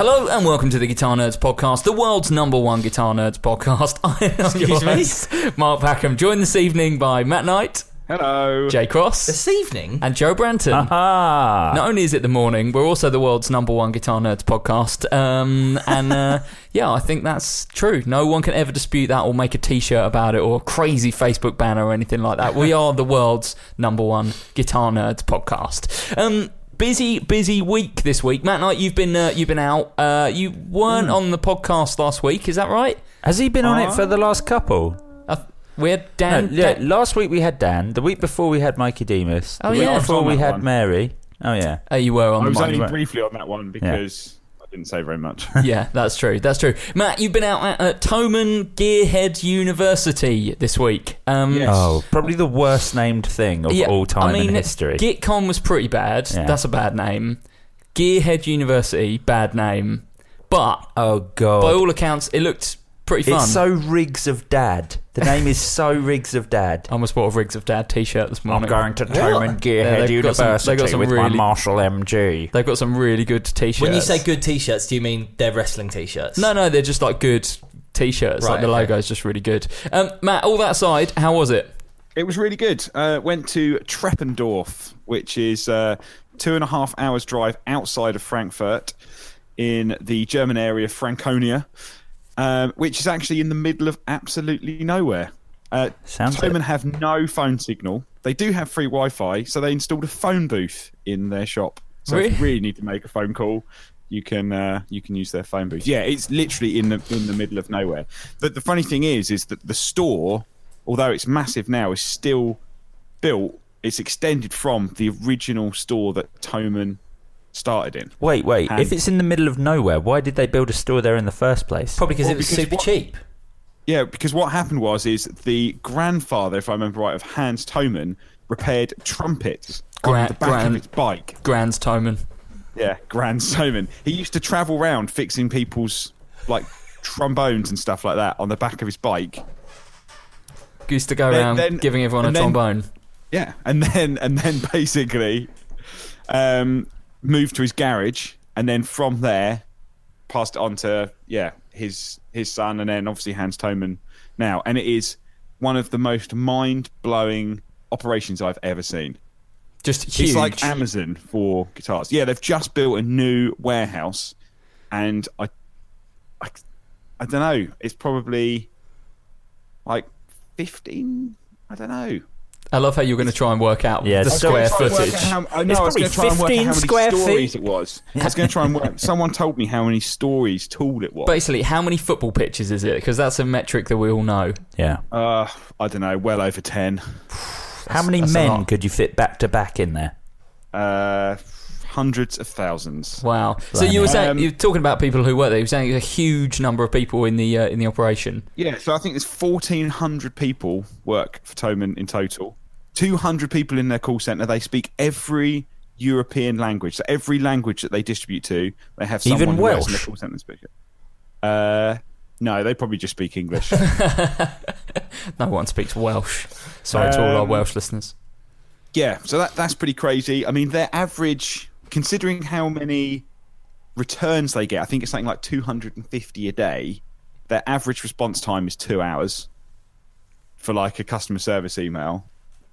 Hello and welcome to the Guitar Nerds podcast, the world's number one Guitar Nerds podcast. I am your host, Mark Packham, joined this evening by Matt Knight, hello. Jay Cross, This evening? and Joe Branton. Ah, Not only is it the morning, we're also the world's number one Guitar Nerds podcast. Um, and uh, yeah, I think that's true. No one can ever dispute that or make a t shirt about it or a crazy Facebook banner or anything like that. We are the world's number one Guitar Nerds podcast. Um, busy, busy week this week. Matt Knight, you've been uh, you've been out. Uh, you weren't on the podcast last week, is that right? has he been on it for the last couple? Uh, we had No, Dan. yeah, Dan- last week we had Dan. The week before we had Mikey Demus. The Oh, week yeah. before we had one. Mary. Oh yeah. uh, you were on I the was mic. only right. briefly on that one because I didn't say very much. yeah, that's true. That's true. Matt, you've been out at, at Thomann Gearhead University this week. Um, Yes. Oh, probably the worst named thing of yeah, all time I mean, in history. GitCon was pretty bad. Yeah. That's a bad name. Gearhead University, bad name. But oh god. by all accounts, it looked pretty fun. it's so Riggs of Dad. The name is so Riggs of Dad. I almost bought a Rigs of Dad T-shirt this morning. I'm going to Yeah, Thomann Gearhead they've got some- University they've got some with my really- Marshall MG. They've got some really good T-shirts. When you say good t-shirts, do you mean they're wrestling t-shirts? no, no, they're just like good T-shirts. like Right, the okay. logo's just really good. Um, Matt, all that aside, how was it? It was really good. Uh, went to Treppendorf, which is uh, two and a half hours drive outside of Frankfurt in the German area Franconia, um, which is actually in the middle of absolutely nowhere. Uh, Sounds Thomann it. have no phone signal. They do have free Wi-Fi, so they installed a phone booth in their shop. So if you really need to make a phone call, you can uh, you can use their phone booth. Yeah, it's literally in the in the middle of nowhere. But the funny thing is, is that the store, although it's massive now, is still built. It's extended from the original store that Thomann started in. Wait, wait. And- if it's in the middle of nowhere, why did they build a store there in the first place? Probably because Well, it was because super what- cheap. Yeah, because what happened was is the grandfather, if I remember right, of Hans Thomann repaired trumpets on the back gran- of his bike. Grand's Thomann. Yeah, Grand Thomann. He used to travel around fixing people's like trombones and stuff like that on the back of his bike. Used to go Then- around then- giving everyone a then- trombone. Yeah, and then and then basically um, moved to his garage, and then from there passed it on to yeah his his son, and then obviously Hans Thomann now, and it is one of the most mind blowing operations I've ever seen. Just huge. It's like Amazon for guitars. Yeah, they've just built a new warehouse, and I, I, I don't know. It's probably like fifteen. I don't know. I love how you're going to try and work out Yeah, the the square square footage. How, I know. It's I was going to try and work probably out how 15 many square stories feet. it was. I was going to try and work. Someone told me how many stories tall it was. Basically, how many football pitches is it? Because that's a metric that we all know. Yeah. uh, I don't know. Well over ten. How many men could you fit back to back in there? Uh, hundreds of thousands. Wow. So you were saying Um, you're talking about people who were there. You were saying a huge number of people in the uh, in the operation. Yeah, so I think there's 1,400 people work for Thomann in total. 200 people in their call center. They speak every European language. So every language that they distribute to, they have someone Even works in the Welsh? call center speak it. Uh, no, they probably just speak English. No one speaks Welsh. Sorry to all our Um, Welsh listeners. yeah, so that that's pretty crazy. I mean, their average, considering how many returns they get, I think it's something like 250 a day. Their average response time is two hours for like a customer service email.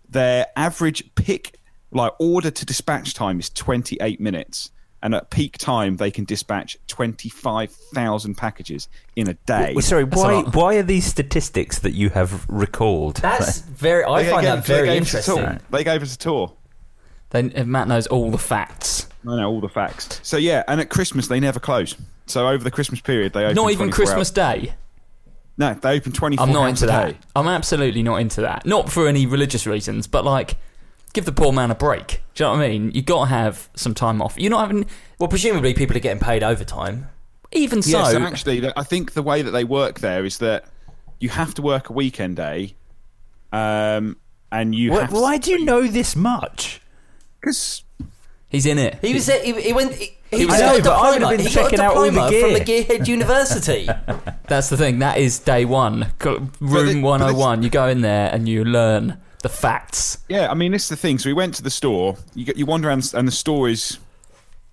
Their average pick, like order to dispatch time, is 28 minutes. And at peak time, they can dispatch 25,000 packages in a day. Well, sorry, a why why are these statistics that you have recalled? That's very. I They find gave- that very gave interesting. tour. They gave us a tour. Then Matt knows all the facts. I know all the facts. So yeah, and at Christmas they never close. So over the Christmas period they open. Not even Christmas hours. Day. No, they open twenty four. I'm not hours into a that. day. I'm absolutely not into that. Not for any religious reasons, but like, give the poor man a break. Do you know what I mean? You've got to have some time off. You're not having. Well, presumably people are getting paid overtime. Even so, Yeah, so actually, I think the way that they work there is that you have to work a weekend day, um, and you Why, have to, why do you know this much? Because he's in it. He was he, he went. He, he was got there, a but I would diploma. have been he got a checking out all the diploma gear. from the Gearhead University. That's the thing. That is day one. Room the- 101. You go in there and you learn the facts. yeah, I mean this is the thing. So we went to the store. You get, you wander around, and the store is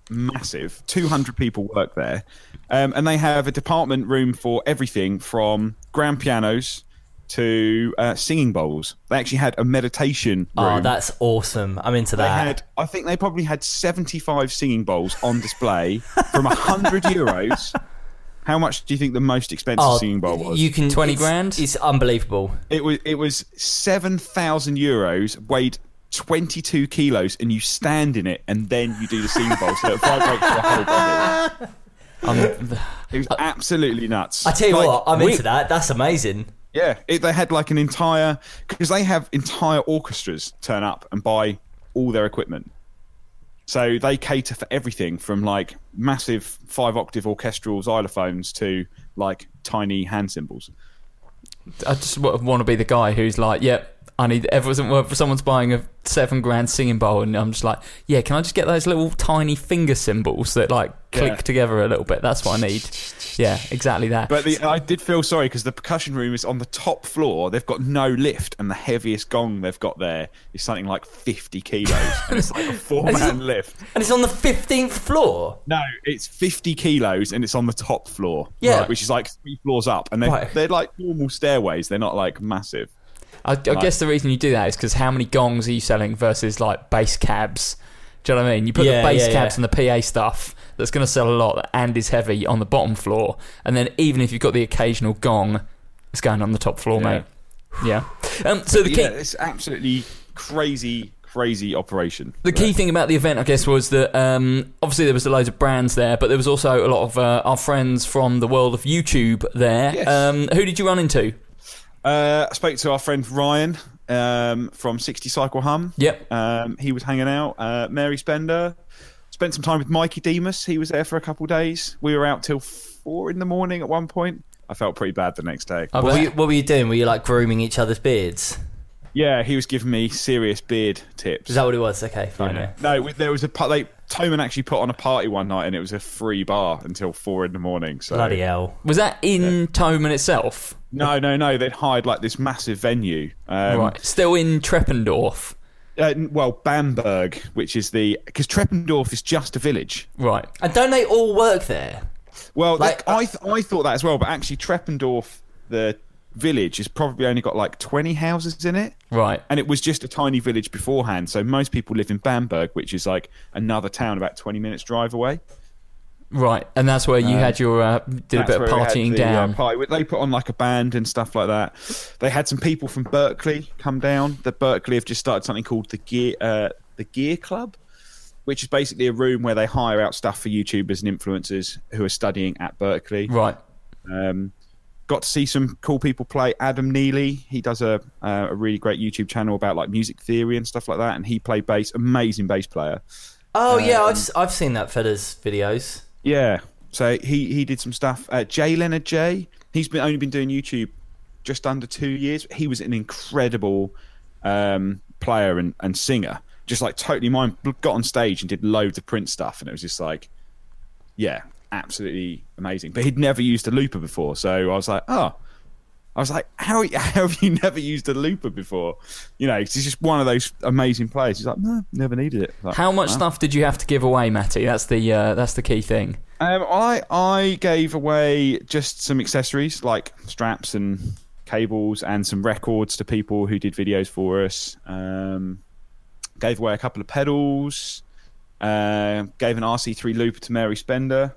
massive. Two hundred people work there, um, and they have a department room for everything from grand pianos to uh, singing bowls. They actually had a meditation room. oh, that's awesome. I'm into They that. had, I think they probably had 75 singing bowls on display from 100 euros. How much do you think the most expensive oh, singing bowl was? you can 20 it's- grand? It's unbelievable. It was it was 7,000 euros, weighed 22 kilos, and you stand in it, and then you do the singing bowl, so it vibrates your whole body. Um, It was absolutely nuts. I tell you Like, what, I'm we- into that. That's amazing. Yeah, it, they had like an entire because they have entire orchestras turn up and buy all their equipment. So they cater for everything from like massive five octave orchestral xylophones to like tiny hand cymbals. I just want to be the guy who's like, yep. I need everyone. Someone's buying a seven grand singing bowl, and I'm just like, yeah. Can I just get those little tiny finger cymbals that like click Yeah. together a little bit? That's what I need. Yeah, exactly that. But the, I did feel sorry because the percussion room is on the top floor. They've got no lift, and the heaviest gong they've got there is something like 50 kilos. and it's like a four man lift. And it's on the 15th floor. No, it's 50 kilos and it's on the top floor. Yeah. Right, which is like three floors up. And they're, Right. they're like normal stairways. They're not like massive. I, I guess the reason you do that is because how many gongs are you selling versus like bass cabs? Do you know what I mean? You put Yeah, the bass yeah, cabs yeah. and the PA stuff that's going to sell a lot and is heavy on the bottom floor, and then even if you've got the occasional gong, it's going on the top floor, Yeah. mate. Yeah. Um, so the key, yeah, it's absolutely crazy, crazy operation. the key thing about the event, I guess, was that um, obviously there was a loads of brands there, but there was also a lot of uh, our friends from the world of YouTube there. Yes. Um, who did you run into? Uh, I spoke to our friend Ryan um, from 60 Cycle Hum. Yep. Um, he was hanging out. Uh, Mary Spender. Spent some time with Mikey Demus. He was there for a couple of days. We were out till four in the morning at one point. I felt pretty bad the next day. I What were, you, what were you doing? Were you like grooming each other's beards? Yeah, he was giving me serious beard tips. Is that what it was? Okay, fine. Yeah. No, there was a pa- they Thomann actually put on a party one night, and it was a free bar until four in the morning. So Bloody hell. was that in Thomann itself? no, no, no. They'd hired like this massive venue. Um, right. Still in Treppendorf. uh, well, Bamberg, which is the because Treppendorf is just a village. Right. And don't they all work there? Well, Like, that- I th- I thought that as well, but actually Treppendorf, the village, has probably only got like twenty houses in it. Right. And it was just a tiny village beforehand, so most people live in Bamberg, which is like another town about twenty minutes drive away. Right. And that's where you had your uh, did a bit of where we had partying the, uh, down. party. They put on like a band and stuff like that. They had some people from Berklee come down. The Berklee have just started something called the Gear uh, the Gear Club, which is basically a room where they hire out stuff for YouTubers and influencers who are studying at Berklee. right. Um, got to see some cool people play. Adam Neely, he does a uh, a really great YouTube channel about like music theory and stuff like that, and he played bass. Amazing bass player. Oh, yeah, Um, I've, I've seen that fella's videos. Yeah. So he he did some stuff. Uh, Jay Leonard J. He's been only been doing YouTube just under two years. He was an incredible um, player and, and singer. Just like totally mind. Got on stage and did loads of print stuff, and it was just like, yeah, absolutely amazing. But he'd never used a looper before, so I was like, oh, I was like, how, how have you never used a looper before? You know, 'cause he's just one of those amazing players. He's like, no, never needed it. Like, How much stuff did you have to give away, Matty? That's the uh, that's the key thing. Um, I I gave away just some accessories like straps and cables and some records to people who did videos for us. Um, gave away a couple of pedals. Uh, gave an RC3 looper to Mary Spender.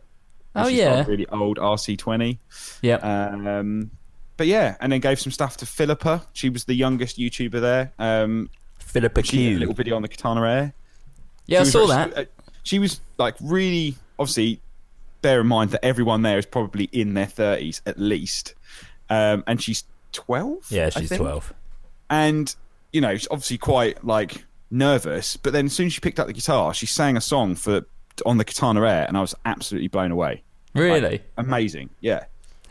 Oh, yeah. like really old RC20. Yeah. Um, but yeah, and then gave some stuff to Philippa. She was the youngest YouTuber there. Um, Philippa she did a Q. little video on the Katana Air. yeah, I saw was that. uh, She was like really, obviously, bear in mind that everyone there is probably in their 30s at least. Um, and she's 12? Yeah, she's 12. And, you know, she's obviously quite like nervous. But then as soon as she picked up the guitar, she sang a song for on the Katana Air, and I was absolutely blown away. Really? Like, amazing. Yeah.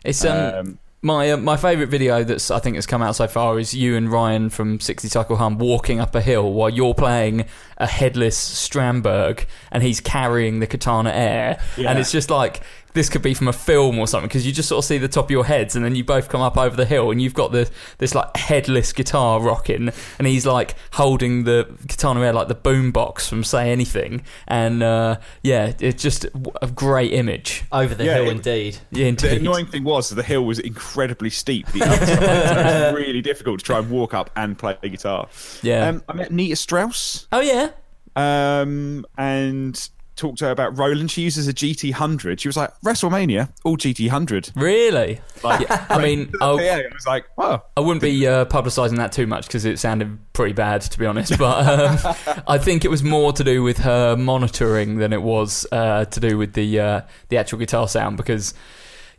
It's um, Um, my uh, my favorite video that's I think has come out so far is you and Ryan from 60 Cycle Hum walking up a hill while you're playing a headless Strandberg and he's carrying the Katana Air, Yeah. and it's just like this could be from a film or something because you just sort of see the top of your heads and then you both come up over the hill and you've got the this like headless guitar rocking and he's like holding the Katana Air like the boombox from Say Anything and uh, yeah it's just a great image. Over the Yeah, hill, it- indeed. Yeah, The annoying thing was the hill was incredibly steep. The upside, so it was really difficult to try and walk up and play the guitar. Yeah. Um, I met Nita Strauss Oh yeah. um, and talked to her about Roland. She uses a GT hundred. She was like WrestleMania, all GT hundred. Really? Yeah, I mean, I, yeah, I was like, oh, I wouldn't be uh, publicising that too much because it sounded pretty bad, to be honest. But um, I think it was more to do with her monitoring than it was uh, to do with the uh, the actual guitar sound because.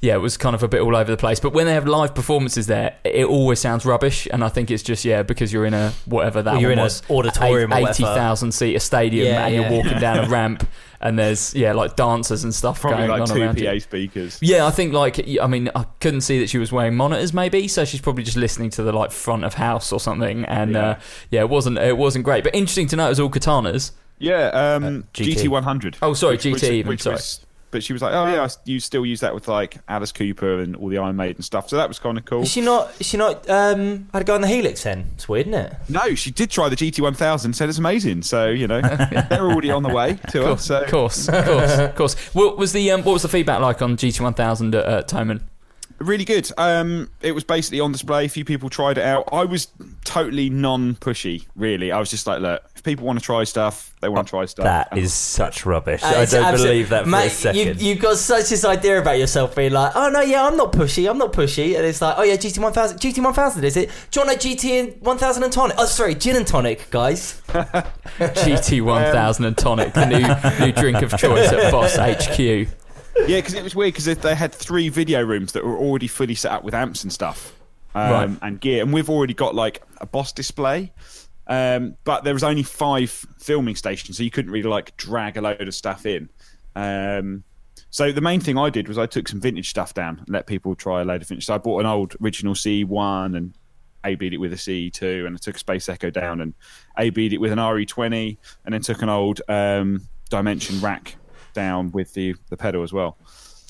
Yeah, it was kind of a bit all over the place. But when they have live performances there, it always sounds rubbish. And I think it's just, yeah, because you're in a, whatever that Well, you're one in a was, auditorium or whatever. 80,000 seater stadium Yeah, and yeah. you're walking down a ramp and there's, yeah, like dancers and stuff probably going like on two around PA you. speakers. Yeah, I think like I mean I couldn't see that she was wearing monitors maybe, so she's probably just listening to the like front of house or something. And yeah, uh, yeah it wasn't it wasn't great, but interesting to know it was all katanas. Yeah, um, GT. GT one hundred. Oh, sorry, GT even, sorry. Was, but she was like, oh yeah, I s- you still use that with like Alice Cooper and all the Iron Maiden stuff. So that was kind of cool. Is she not? Is she not? Um, had to go on the Helix then. It's weird, isn't it? No, she did try the GT one thousand. Said it's amazing. So you know they're already on the way to Cool, us. So Of course, of course, of course. What was the um, what was the feedback like on GT one thousand at uh, Thomann? Really good. Um, it was basically on display. A few people tried it out. I was totally non-pushy. Really, I was just like, look, if people want to try stuff, they want to try stuff. That And- is such rubbish. Uh, I don't absolute- believe that for Mate, a second. You, you've got such this idea about yourself being like, oh no, yeah, I'm not pushy, I'm not pushy, and it's like, oh yeah, GT 1000, GT 1000, is it? Do you want a GT 1000 and tonic? Oh, sorry, gin and tonic, guys. GT one thousand and tonic, the new new drink of choice at Boss HQ. Yeah, because it was weird because they had three video rooms that were already fully set up with amps and stuff um, Right. and gear, and we've already got like a boss display. Um, but there was only five filming stations, so you couldn't really like drag a load of stuff in. Um, so the main thing I did was I took some vintage stuff down and let people try a load of vintage. So I bought an old original C1 and AB'd it with a CE2, and I took a Space Echo down and AB'd it with an RE20, and then took an old um, Dimension rack down with the the pedal as well.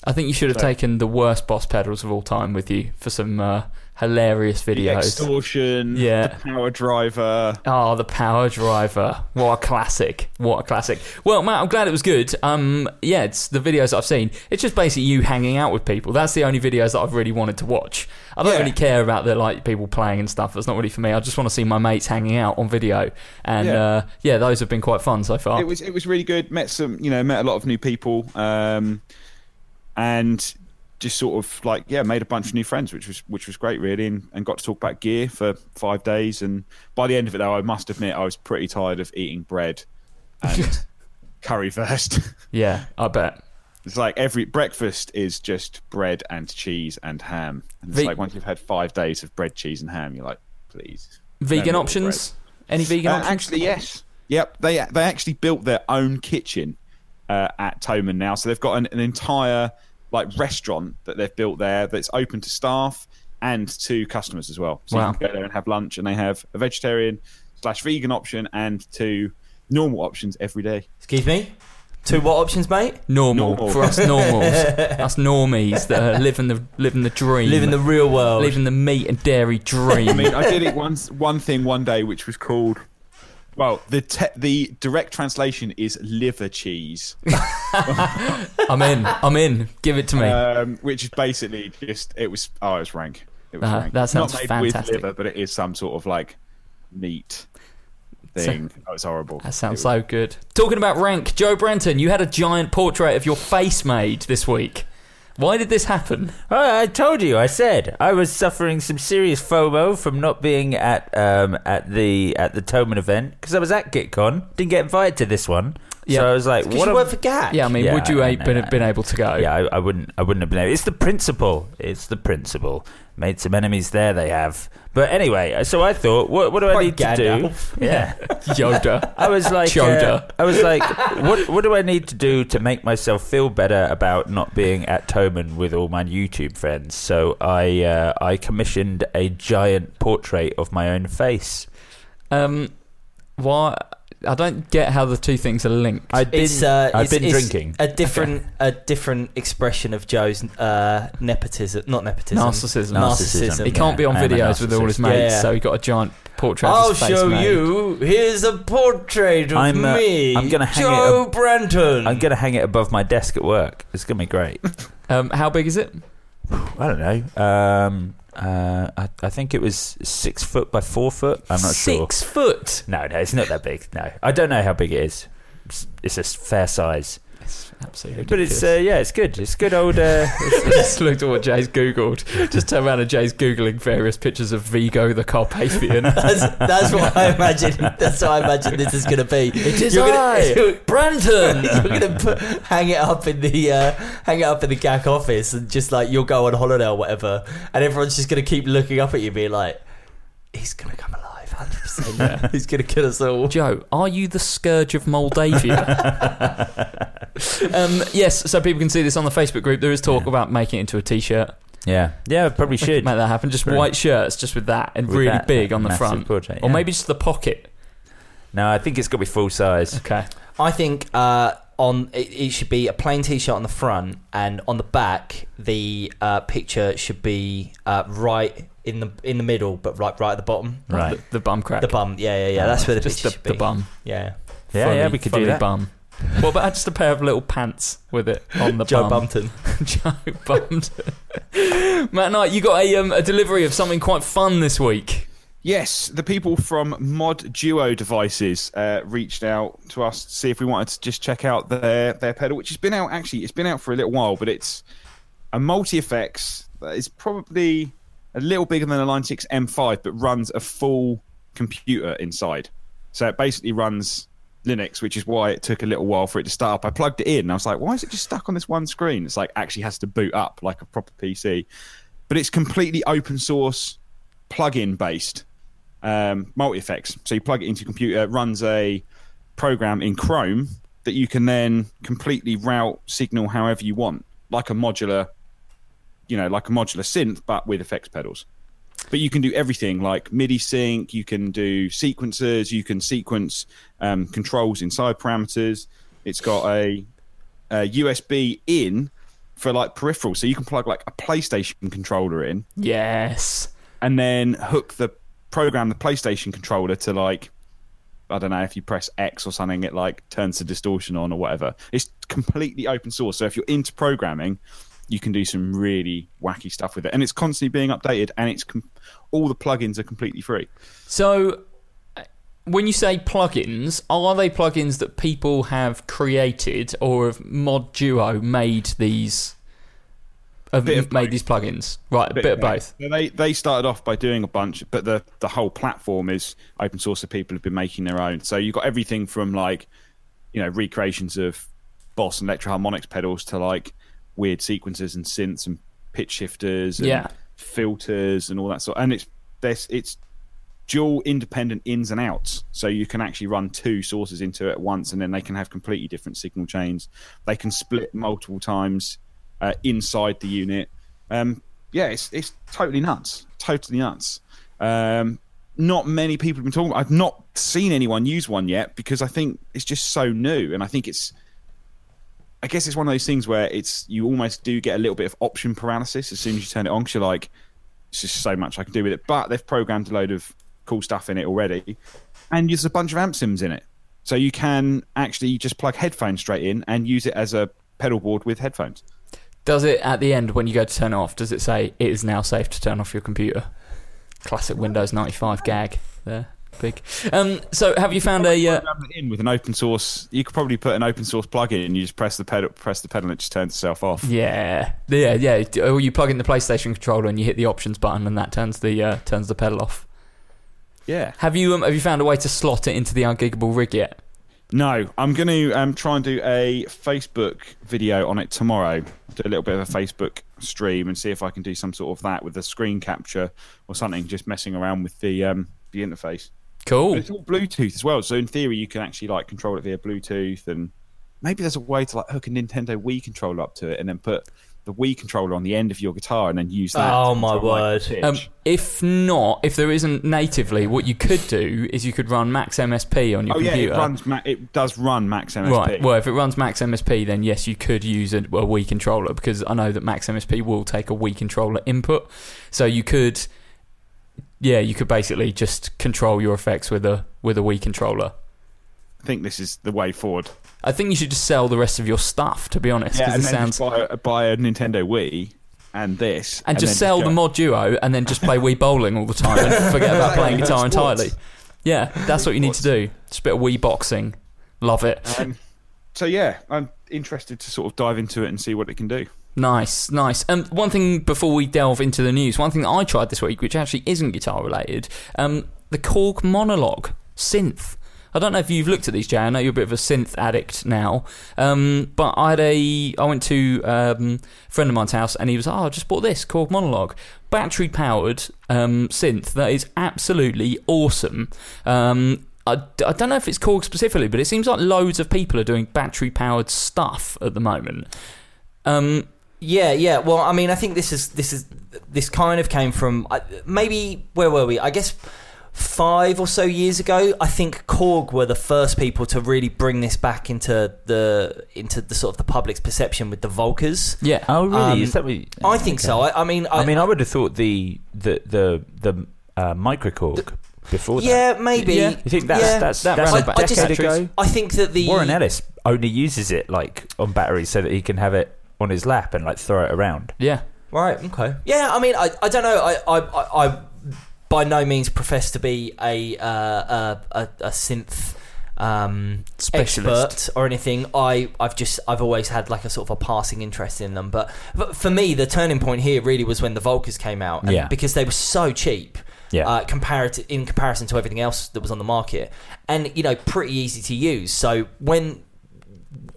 I think you should have So- taken the worst boss pedals of all time with you for some uh, hilarious The videos. extortion, Yeah. the power driver. Oh, the Power Driver! What a classic! What a classic! Well, Matt, I'm glad it was good. Um, yeah, it's the videos that I've seen. It's just basically you hanging out with people. That's the only videos that I've really wanted to watch. I don't Yeah. really care about the like people playing and stuff. That's not really for me. I just want to see my mates hanging out on video, and Yeah. uh, yeah, those have been quite fun so far. It was it was really good. Met some, you know, met a lot of new people, um, and just sort of like yeah, made a bunch of new friends, which was which was great really, and, and got to talk about gear for five days. And by the end of it, though, I must admit I was pretty tired of eating bread and curry first yeah, I bet. It's like every breakfast is just bread and cheese and ham. And it's Ve- like once you've had five days of bread, cheese, and ham, you're like, please. Vegan options? Any vegan Uh, options? actually, yes. Yep. They they actually built their own kitchen uh, at Thomann now, so they've got an, an entire like restaurant that they've built there that's open to staff and to customers as well. So Wow. you can go there and have lunch, and they have a vegetarian slash vegan option and two normal options every day. Excuse me? Two what options, mate? Normal, Normal. for us normals, us normies that are living the living the dream, Live in the real world. living the meat and dairy dream. I mean, I did it once. One thing one day, which was called. Well, the te- the direct translation is liver cheese, I'm in. I'm in. Give it to me. um, which is basically just it was oh it was rank. It was Uh, rank. that sounds Not made fantastic. with liver, but it is some sort of like meat thing. oh, it's horrible. that sounds so good. Talking about rank, Joe Brenton, you had a giant portrait of your face made this week. Why did this happen? Oh, I told you. I said I was suffering some serious FOMO from not being at um, at the at the Thomann event because I was at GitCon. Didn't get invited to this one. Yeah. So I was like, "What?" you am- work for GAK. Yeah, I mean, Yeah, would you I have know, been, I been able to go? yeah, I, I wouldn't. I wouldn't have been able. It's the principle. It's the principle. Made some enemies there. They have. But anyway, so I thought, what, what do I need to do? Yeah. Yoda. I was like, uh, Yoda. I was like, what what do I need to do to make myself feel better about not being at Thomann with all my YouTube friends? So I uh, I commissioned a giant portrait of my own face. Um, why? I don't get how the two things are linked. I've been It's, uh, I'd it's, been it's drinking. A different, a different expression of Joe's uh, nepotism, not nepotism, Narcissism. Narcissism. he can't be on I videos with all his mates, Yeah. so he got a giant portrait. I'll of his face show made. you. Here's a portrait of I'm, uh, me. I'm gonna hang it Joe up- Brenton. I'm gonna hang it above my desk at work. It's gonna be great. Um, how big is it? I don't know. Um, uh, I, I think it was six foot by four foot. I'm not sure. Six foot. No, no, it's not that big. No, I don't know how big it is. It's, it's a fair size, absolutely. but it's uh, yeah, it's good. It's good old. Uh, just looked at what Jay's googled. Just turn around and Jay's googling various pictures of Vigo the Carpathian. that's, that's what I imagine. That's what I imagine this is going to be. It is I, Brenton. You're going to hang it up in the uh, hang it up in the GAK office, and just like you'll go on holiday or whatever, and everyone's just going to keep looking up at you, being like, "He's going to come alive, hundred percent. He's going to kill us all." Joe, are you the scourge of Moldavia? um, yes, so people can see this on the Facebook group. There is talk about making it into a T-shirt. yeah, yeah, probably We could should. make that happen. Just Brilliant. white shirts, just with that, and With really that, big that on the massive front, portrait, or maybe just the pocket. No, I think it's got to be full size. Okay. I think uh, on it, it should be a plain T-shirt on the front, and on the back, the uh, picture should be uh, right in the in the middle, but right right at the bottom. Right. The, the bum crack. The bum, yeah, yeah, yeah. That's where the just picture the, should the be. bum. Yeah, Yeah, Fully- yeah, we could do fully that. Bum. What about just a pair of little pants with it on the Joe bum? Bumpton. Joe bummed. Matt Knight, you got a um, a delivery of something quite fun this week. Yes, the people from Mod Duo Devices uh, reached out to us to see if we wanted to just check out their their pedal, which has been out actually. It's been out for a little while, but it's a multi effects that is probably a little bigger than a Line 6 M5, but runs a full computer inside. So it basically runs Linux, which is why it took a little while for it to start up. I plugged it in, and I was like, "Why is it just stuck on this one screen?" It's like actually has to boot up like a proper PC, but it's completely open source, plug-in based um, multi effects. So you plug it into your computer, it runs a program in Chrome that you can then completely route signal however you want, like a modular, you know, like a modular synth, but with effects pedals. But you can do everything like MIDI sync. You can do sequences. You can sequence um, controls inside parameters. It's got a, a USB in for like peripherals, so you can plug like a PlayStation controller in Yes. and then hook the program the PlayStation controller to like I don't know if you press X or something, it like turns the distortion on or whatever. It's completely open source, so if you're into programming, you can do some really wacky stuff with it, and it's constantly being updated, and it's com- all the plugins are completely free. So, uh, when you say plugins, are they plugins that people have created, or have Mod Duo made these? Have Bit of made both. these plugins, right? A bit, of both. So they they started off by doing a bunch, but the the whole platform is open source, so people have been making their own. So you've got everything from like, you know, recreations of Boss and Electro Harmonix pedals to like weird sequences and synths and pitch shifters and Yeah. filters and all that sort. And it's this it's dual independent ins and outs, so you can actually run two sources into it at once, and then they can have completely different signal chains. They can split multiple times uh, inside the unit. Um, yeah, it's it's totally nuts, totally nuts. Um, not many people have been talking. I've not seen anyone use one yet because I think it's just so new, and I think it's I guess it's one of those things where it's you almost do get a little bit of option paralysis as soon as you turn it on. Cause you're like, it's just so much I can do with it. But they've programmed a load of cool stuff in it already, and there's a bunch of amp sims in it, so you can actually just plug headphones straight in and use it as a pedal board with headphones. Does it at the end when you go to turn it off? Does it say it is now safe to turn off your computer? Classic Windows ninety five gag there. Big. Um, so, have you found a? Uh, in with an open source. You could probably put an open source plug in, and you just press the pedal, press the pedal, and it just turns itself off. yeah, yeah, yeah. Or you plug in the PlayStation controller and you hit the options button, and that turns the uh, turns the pedal off. Yeah. Have you um, have you found a way to slot it into the ungiggable rig yet? No, I'm going to um, try and do a Facebook video on it tomorrow. Do a little bit of a Facebook stream and see if I can do some sort of that with the screen capture or something. Just messing around with the um, the interface. Cool. But it's all Bluetooth as well, so in theory you can actually like control it via Bluetooth, and maybe there's a way to like hook a Nintendo Wii controller up to it and then put the Wii controller on the end of your guitar and then use that. Oh, my word. pitch. Um, if not, if there isn't natively, what you could do is you could run Max MSP on your oh yeah, computer. it runs. Ma- it does run Max MSP. Right. Well, if it runs Max MSP, then yes, you could use a, a Wii controller because I know that Max MSP will take a Wii controller input. So you could, yeah, you could basically just control your effects with a with a Wii controller. I think this is the way forward. I think you should just sell the rest of your stuff, to be honest, because and it then sounds. just buy, a- buy a Nintendo Wii and this, and just sell go- the mod duo and then just play Wii bowling all the time and forget about playing guitar Sports. entirely. Yeah, that's what you need to do. Just a bit of Wii boxing. Love it. Um, so yeah, I'm interested to sort of dive into it and see what it can do. Nice, nice. Um, one thing before we delve into the news, one thing that I tried this week, which actually isn't guitar related, um, the Korg Monologue synth. I don't know if you've looked at these, Jay. I know you're a bit of a synth addict now, um, but I had a. I went to um, a friend of mine's house, and he was, "Oh, I just bought this Korg Monologue, battery powered um, synth that is absolutely awesome." Um, I, I don't know if it's Korg specifically, but it seems like loads of people are doing battery powered stuff at the moment. Um, Yeah, yeah. Well, I mean, I think this is this is this kind of came from uh, maybe where were we? I guess five or so years ago. I think Korg were the first people to really bring this back into the into the sort of the public's perception with the Volcas. yeah. Oh, really? Um, Is that what you, I think okay. so. I, I mean, I, I mean, I would have thought the the the the uh, microKORG before that. yeah, maybe. Yeah. You think that's Yeah. that's, That that's ran a about decade batteries. ago? I think that the Warren Ellis only uses it like on batteries so that he can have it on his lap and like throw it around. Yeah. Right. Okay. Yeah. I mean, I, I don't know. I, I, I, I by no means profess to be a uh, a, a, a synth um, Specialist. expert or anything. I I've just I've always had like a sort of a passing interest in them. But, but for me, the turning point here really was when the Volcas came out. And Yeah. Because they were so cheap. Yeah. Uh, comparative in comparison to everything else that was on the market, and you know, pretty easy to use. So when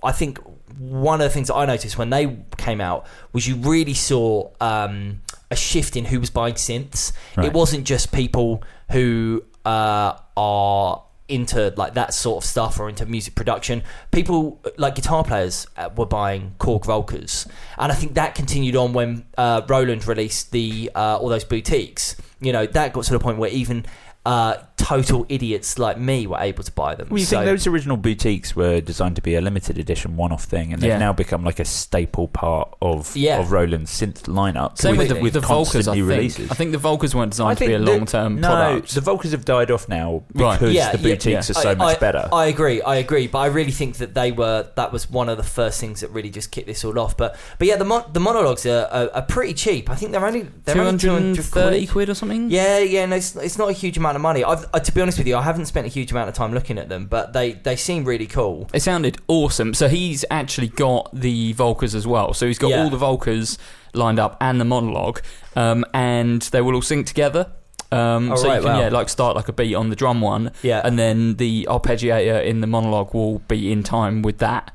I think one of the things that I noticed when they came out was you really saw um, a shift in who was buying synths. Right. It wasn't just people who uh, are into like that sort of stuff or into music production. People like guitar players uh, were buying Korg Volcas, and I think that continued on when uh, Roland released the uh, all those boutiques. You know, that got to the point where even uh, total idiots like me were able to buy them. Well, you So- think those original boutiques were designed to be a limited edition one-off thing, and they've Yeah. now become like a staple part of Yeah. of Roland's synth lineup. Same with, with, the, with the Volcas, constant I think. releases. I think the Volcas weren't designed to be a the- long-term no, product. the Volcas have died off now Right. because Yeah, the boutiques yeah. are so I- much I- better. I agree, I agree, but I really think that they were that was one of the first things that really just kicked this all off. But but yeah, the mon- the monologues are, are, are pretty cheap. I think they're only they're only 200 230 quid. quid or something? Yeah, yeah, no, it's, it's not a huge amount of money. I've, uh, to be honest with you, I haven't spent a huge amount of time looking at them, but they, they seem really cool. It sounded awesome. So he's actually got the Volcas as well. So he's got Yeah. all the Volcas lined up and the monologue, um, and they will all sync together. Um, Oh, so right, you can wow. yeah like start like a beat on the drum one, Yeah. and then the arpeggiator in the monologue will be in time with that.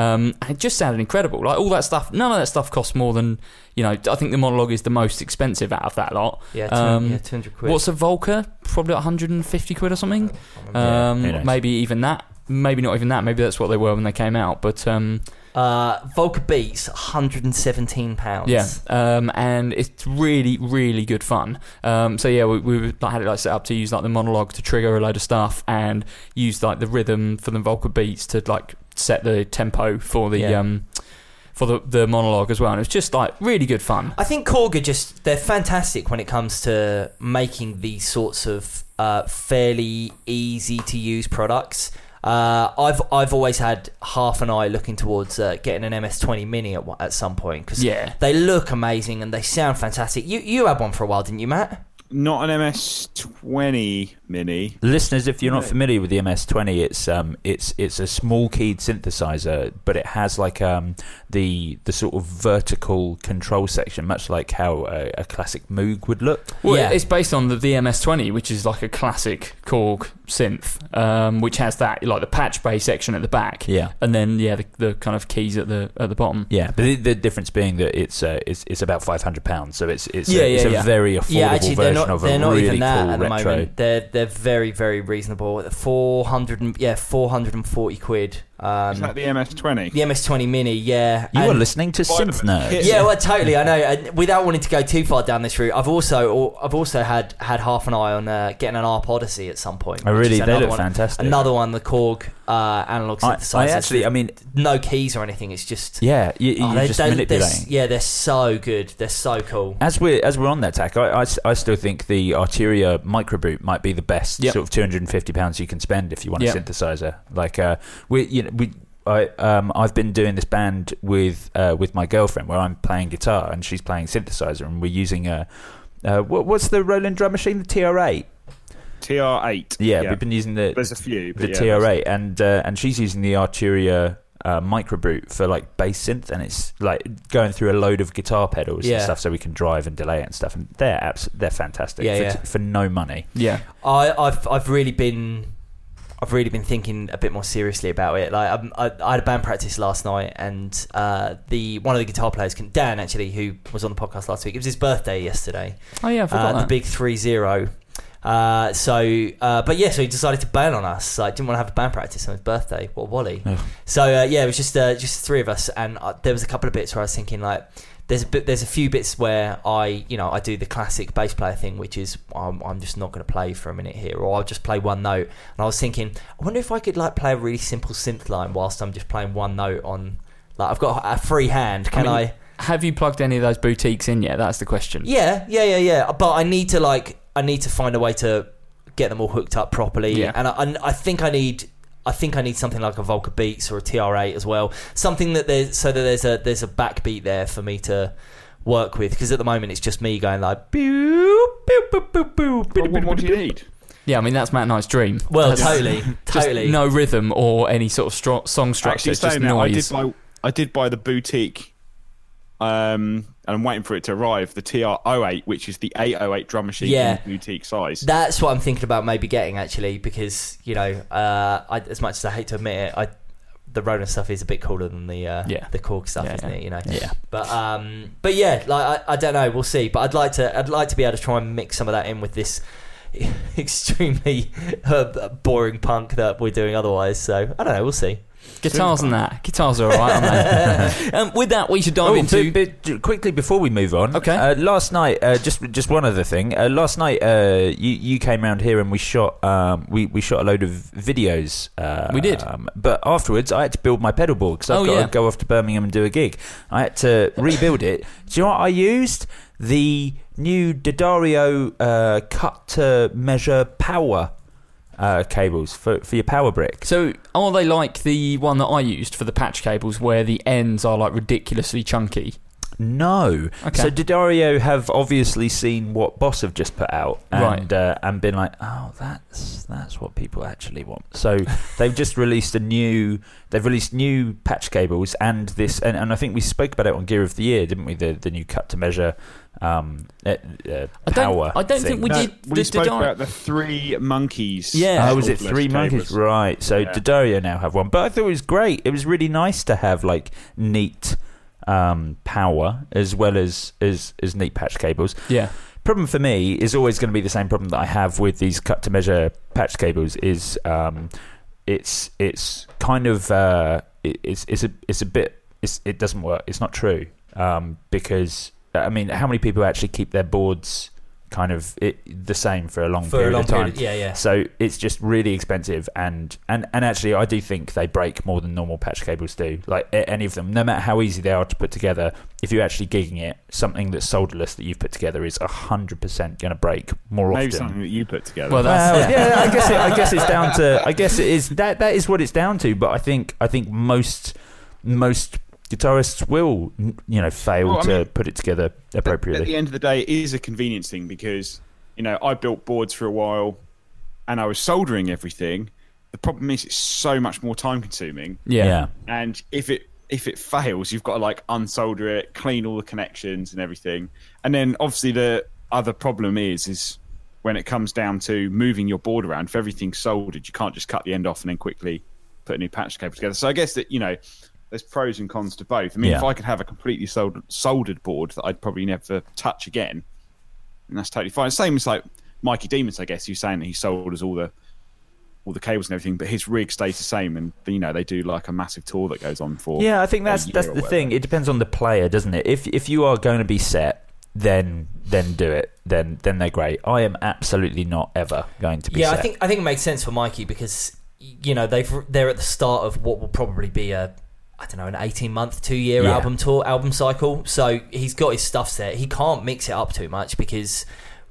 Um, and it just sounded incredible. Like all that stuff, none of that stuff costs more than you know. I think the monologue is the most expensive out of that lot. Yeah, two, Um, yeah 200 quid. What's a Volca? Probably 150 quid or something. Yeah, Um, maybe even that. Maybe not even that. Maybe that's what they were when they came out. But um, uh, Volca Beats, 117 pounds. yeah, um, and it's really, really good fun. Um, so yeah, we, we had it like set up to use like the monologue to trigger a load of stuff, and use like the rhythm for the Volca beats to like set the tempo for the Yeah. um, for the the monologue as well, and it was just like really good fun. I think Korg are just they're fantastic when it comes to making these sorts of uh, fairly easy to use products. Uh, I've I've always had half an eye looking towards uh, getting an MS20 Mini at, at some point because Yeah. they look amazing and they sound fantastic. You you had one for a while, didn't you, Matt? Not an MS20 Mini. Listeners, if you're not familiar with the MS20, it's um, it's it's a small keyed synthesizer, but it has like um, the the sort of vertical control section, much like how a, a classic Moog would look. Well, Yeah. it's based on the VMS20, which is like a classic Korg synth, um, which has that like the patch bay section at the back, Yeah. and then yeah, the, the kind of keys at the at the bottom. Yeah, but the, the difference being that it's uh, it's, it's about five hundred pounds, so it's it's Yeah, a, it's yeah, a yeah. very affordable yeah, actually, they're version not of a they're not really even that cool at the retro. moment. They're they're very very reasonable. Four hundred yeah, four hundred and forty quid. Um, Is that the MS20? the MS20 Mini, yeah. You And- are listening to Why Synth Nerds. Yeah, well, totally. I know. And without wanting to go too far down this route, I've also I've also had had half an eye on uh, getting an ARP Odyssey at some point. Oh, really? is They look one, fantastic. Another one, the Korg uh, analog synthesizer. I actually, I mean, no keys or anything. It's just yeah, you, Oh, you're they- just they- they're manipulating. s- yeah, they're so good. They're so cool. As we're as we're on that tack, I I still think the Arturia MicroBrute might be the best Yep. sort of two hundred and fifty pounds you can spend if you want Yep. a synthesizer. Like uh, we, you know, we. I, um, I've been doing this band with uh, with my girlfriend where I'm playing guitar and she's playing synthesizer and we're using a uh, what, what's the Roland drum machine the TR8 TR8. yeah, we've been using the There's a few. the yeah, TR8 and uh, and she's using the Arturia uh, MicroBrute for like bass synth and it's like going through a load of guitar pedals Yeah. and stuff so we can drive and delay it and stuff and they're abs- they're fantastic Yeah, for, yeah. for no money Yeah, I, I've I've really been I've really been thinking a bit more seriously about it. Like um, I, I had a band practice last night, and uh, the one of the guitar players, Dan actually, who was on the podcast last week, it was his birthday yesterday. oh yeah, I forgot Uh, the big three zero. Uh, so, uh, but yeah, so he decided to bail on us. Like, didn't want to have a band practice on his birthday. What Wally? So uh, yeah, it was just uh, just the three of us, and uh, there was a couple of bits where I was thinking like, there's a bit, there's a few bits where I, you know, I do the classic bass player thing, which is I'm, I'm just not going to play for a minute here, or I'll just play one note. And I was thinking, I wonder if I could like play a really simple synth line whilst I'm just playing one note on. Like, I've got a free hand. Can mean, I Have you plugged any of those boutiques in yet? That's the question. yeah, yeah, yeah, yeah. But I need to like, I need to find a way to get them all hooked up properly. Yeah. And I, and I think I need, I think I need something like a Volca Beats or a TR8 as well. Something that there's so that there's a there's a backbeat there for me to work with because at the moment it's just me going like, "Pew, pew, pew, pew, pew, What, what, what do you need? Yeah, I mean that's Matt Knight's dream. Well, That's totally, just totally. no rhythm or any sort of stro- song structure. Actually, It's just saying that, I did buy I did buy the boutique, um, and I'm waiting for it to arrive. The TR08, which is the 808 drum machine Yeah. in boutique size. That's what I'm thinking about maybe getting actually because you know, uh, I, as much as I hate to admit it, I the Roland stuff is a bit cooler than the uh, Yeah. the Korg stuff, Yeah, isn't yeah. it? You know. Yeah. But um, but yeah, like I, I don't know, we'll see. But I'd like to, I'd like to be able to try and mix some of that in with this extremely uh, boring punk that we're doing otherwise. So I don't know, we'll see. Guitars and that. Guitars are alright, aren't they? um, with that, we should dive Oh, into. but, but quickly before we move on, Okay. Uh, last night, uh, just just one other thing. Uh, last night, uh, you you came around here and we shot um, we we shot a load of videos. Uh, We did. um, but afterwards, I had to build my pedal board because I've Oh, got yeah. to go off to Birmingham and do a gig. I had to rebuild it. Do you know what I used? The new D'Addario uh, cut to measure power uh, cables for for your power brick. So, are they like the one that I used for the patch cables, where the ends are like ridiculously chunky? No. Okay. So D'Addario have obviously seen what Boss have just put out and Right. uh, and been like, oh, that's that's what people actually want. So they've just released a new. They've released new patch cables and this, and, and I think we spoke about it on Gear of the Year, didn't we? The the new cut to measure um, uh, uh, I don't- power. I don't think we No, did we the spoke Didar- about the three monkeys. Yeah. Oh, was it cordless three monkeys? cables. Right. So Yeah. D'Addario now have one, but I thought it was great. It was really nice to have like neat um, power as well as, as as neat patch cables. Yeah. Problem for me is always going to be the same problem that I have with these cut to measure patch cables. Is um, it's it's kind of uh, it, it's it's a it's a bit it's, it doesn't work. It's not true um, because I mean, how many people actually keep their boards kind of it, the same for a long For a period long of time. period, yeah, yeah. So it's just really expensive, and and and actually, I do think they break more than normal patch cables do. Like any of them, no matter how easy they are to put together, if you're actually gigging it, something that's solderless that you've put together is hundred percent going to break more Maybe often. something that you put together. Well, that's Well, yeah, I guess it, I guess it's down to I guess it is that that is what it's down to. But I think I think most most guitarists will you know fail Well, to mean, put it together appropriately. At the end of the day, it is a convenience thing because you know I built boards for a while, and I was soldering everything. The problem is it's so much more time consuming, yeah. yeah. and if it if it fails, you've got to like unsolder it, clean all the connections and everything, and then obviously the other problem is is when it comes down to moving your board around. If everything's soldered, you can't just cut the end off and then quickly put a new patch cable together. So I guess that you know. There's pros and cons to both. I mean, if I could have a completely soldered, soldered board that I'd probably never touch again, and that's totally fine. Same as like Mikey Demus, I guess. You're saying that he solders all the all the cables and everything, but his rig stays the same, and you know they do like a massive tour that goes on for. Yeah, I think that's that's the thing. It depends on the player, doesn't it? If if you are going to be set, then then do it. Then then they're great. I am absolutely not ever going to be. Yeah, set. I think I think it makes sense for Mikey because you know they've they're at the start of what will probably be a I don't know an eighteen month, two year Yeah. album tour album cycle. So he's got his stuff set. He can't mix it up too much because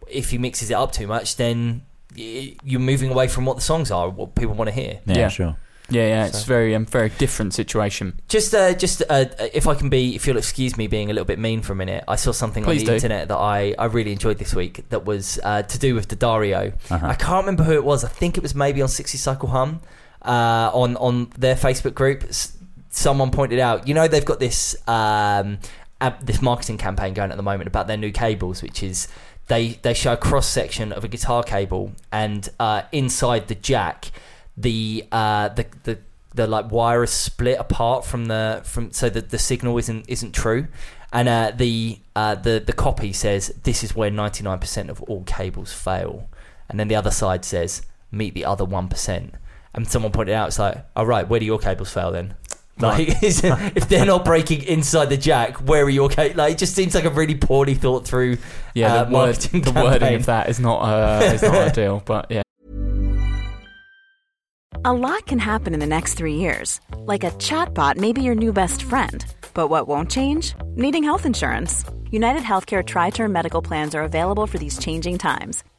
if he mixes it up too much, then you're moving away from what the songs are, what people want to hear. Yeah, Yeah. sure. Yeah, yeah, it's So- very um, very different situation. Just, uh, just uh, if I can be, if you'll excuse me being a little bit mean for a minute, I saw something Please on do. the internet that I, I really enjoyed this week that was uh, to do with D'Addario. Uh-huh. I can't remember who it was. I think it was maybe on 60 Cycle Hum uh, on on their Facebook group. Someone pointed out, you know, they've got this um, ab- this marketing campaign going at the moment about their new cables, which is they they show a cross section of a guitar cable, and uh, inside the jack, the uh, the the the like wire is split apart from the from so that the signal isn't isn't true. And uh, the uh, the the copy says this is where ninety nine percent of all cables fail, and then the other side says meet the other one percent. And someone pointed out, it's like, all right, where do your cables fail then? Like, is- if they're not breaking inside the jack, where are your cables? Like, it just seems like a really poorly thought through. Yeah, uh, the, word, marketing the wording of that is not uh, is not ideal, but yeah. A lot can happen in the next three years. Like a chatbot may be your new best friend. But what won't change? Needing health insurance. United Healthcare Tri Term Medical Plans are available for these changing times.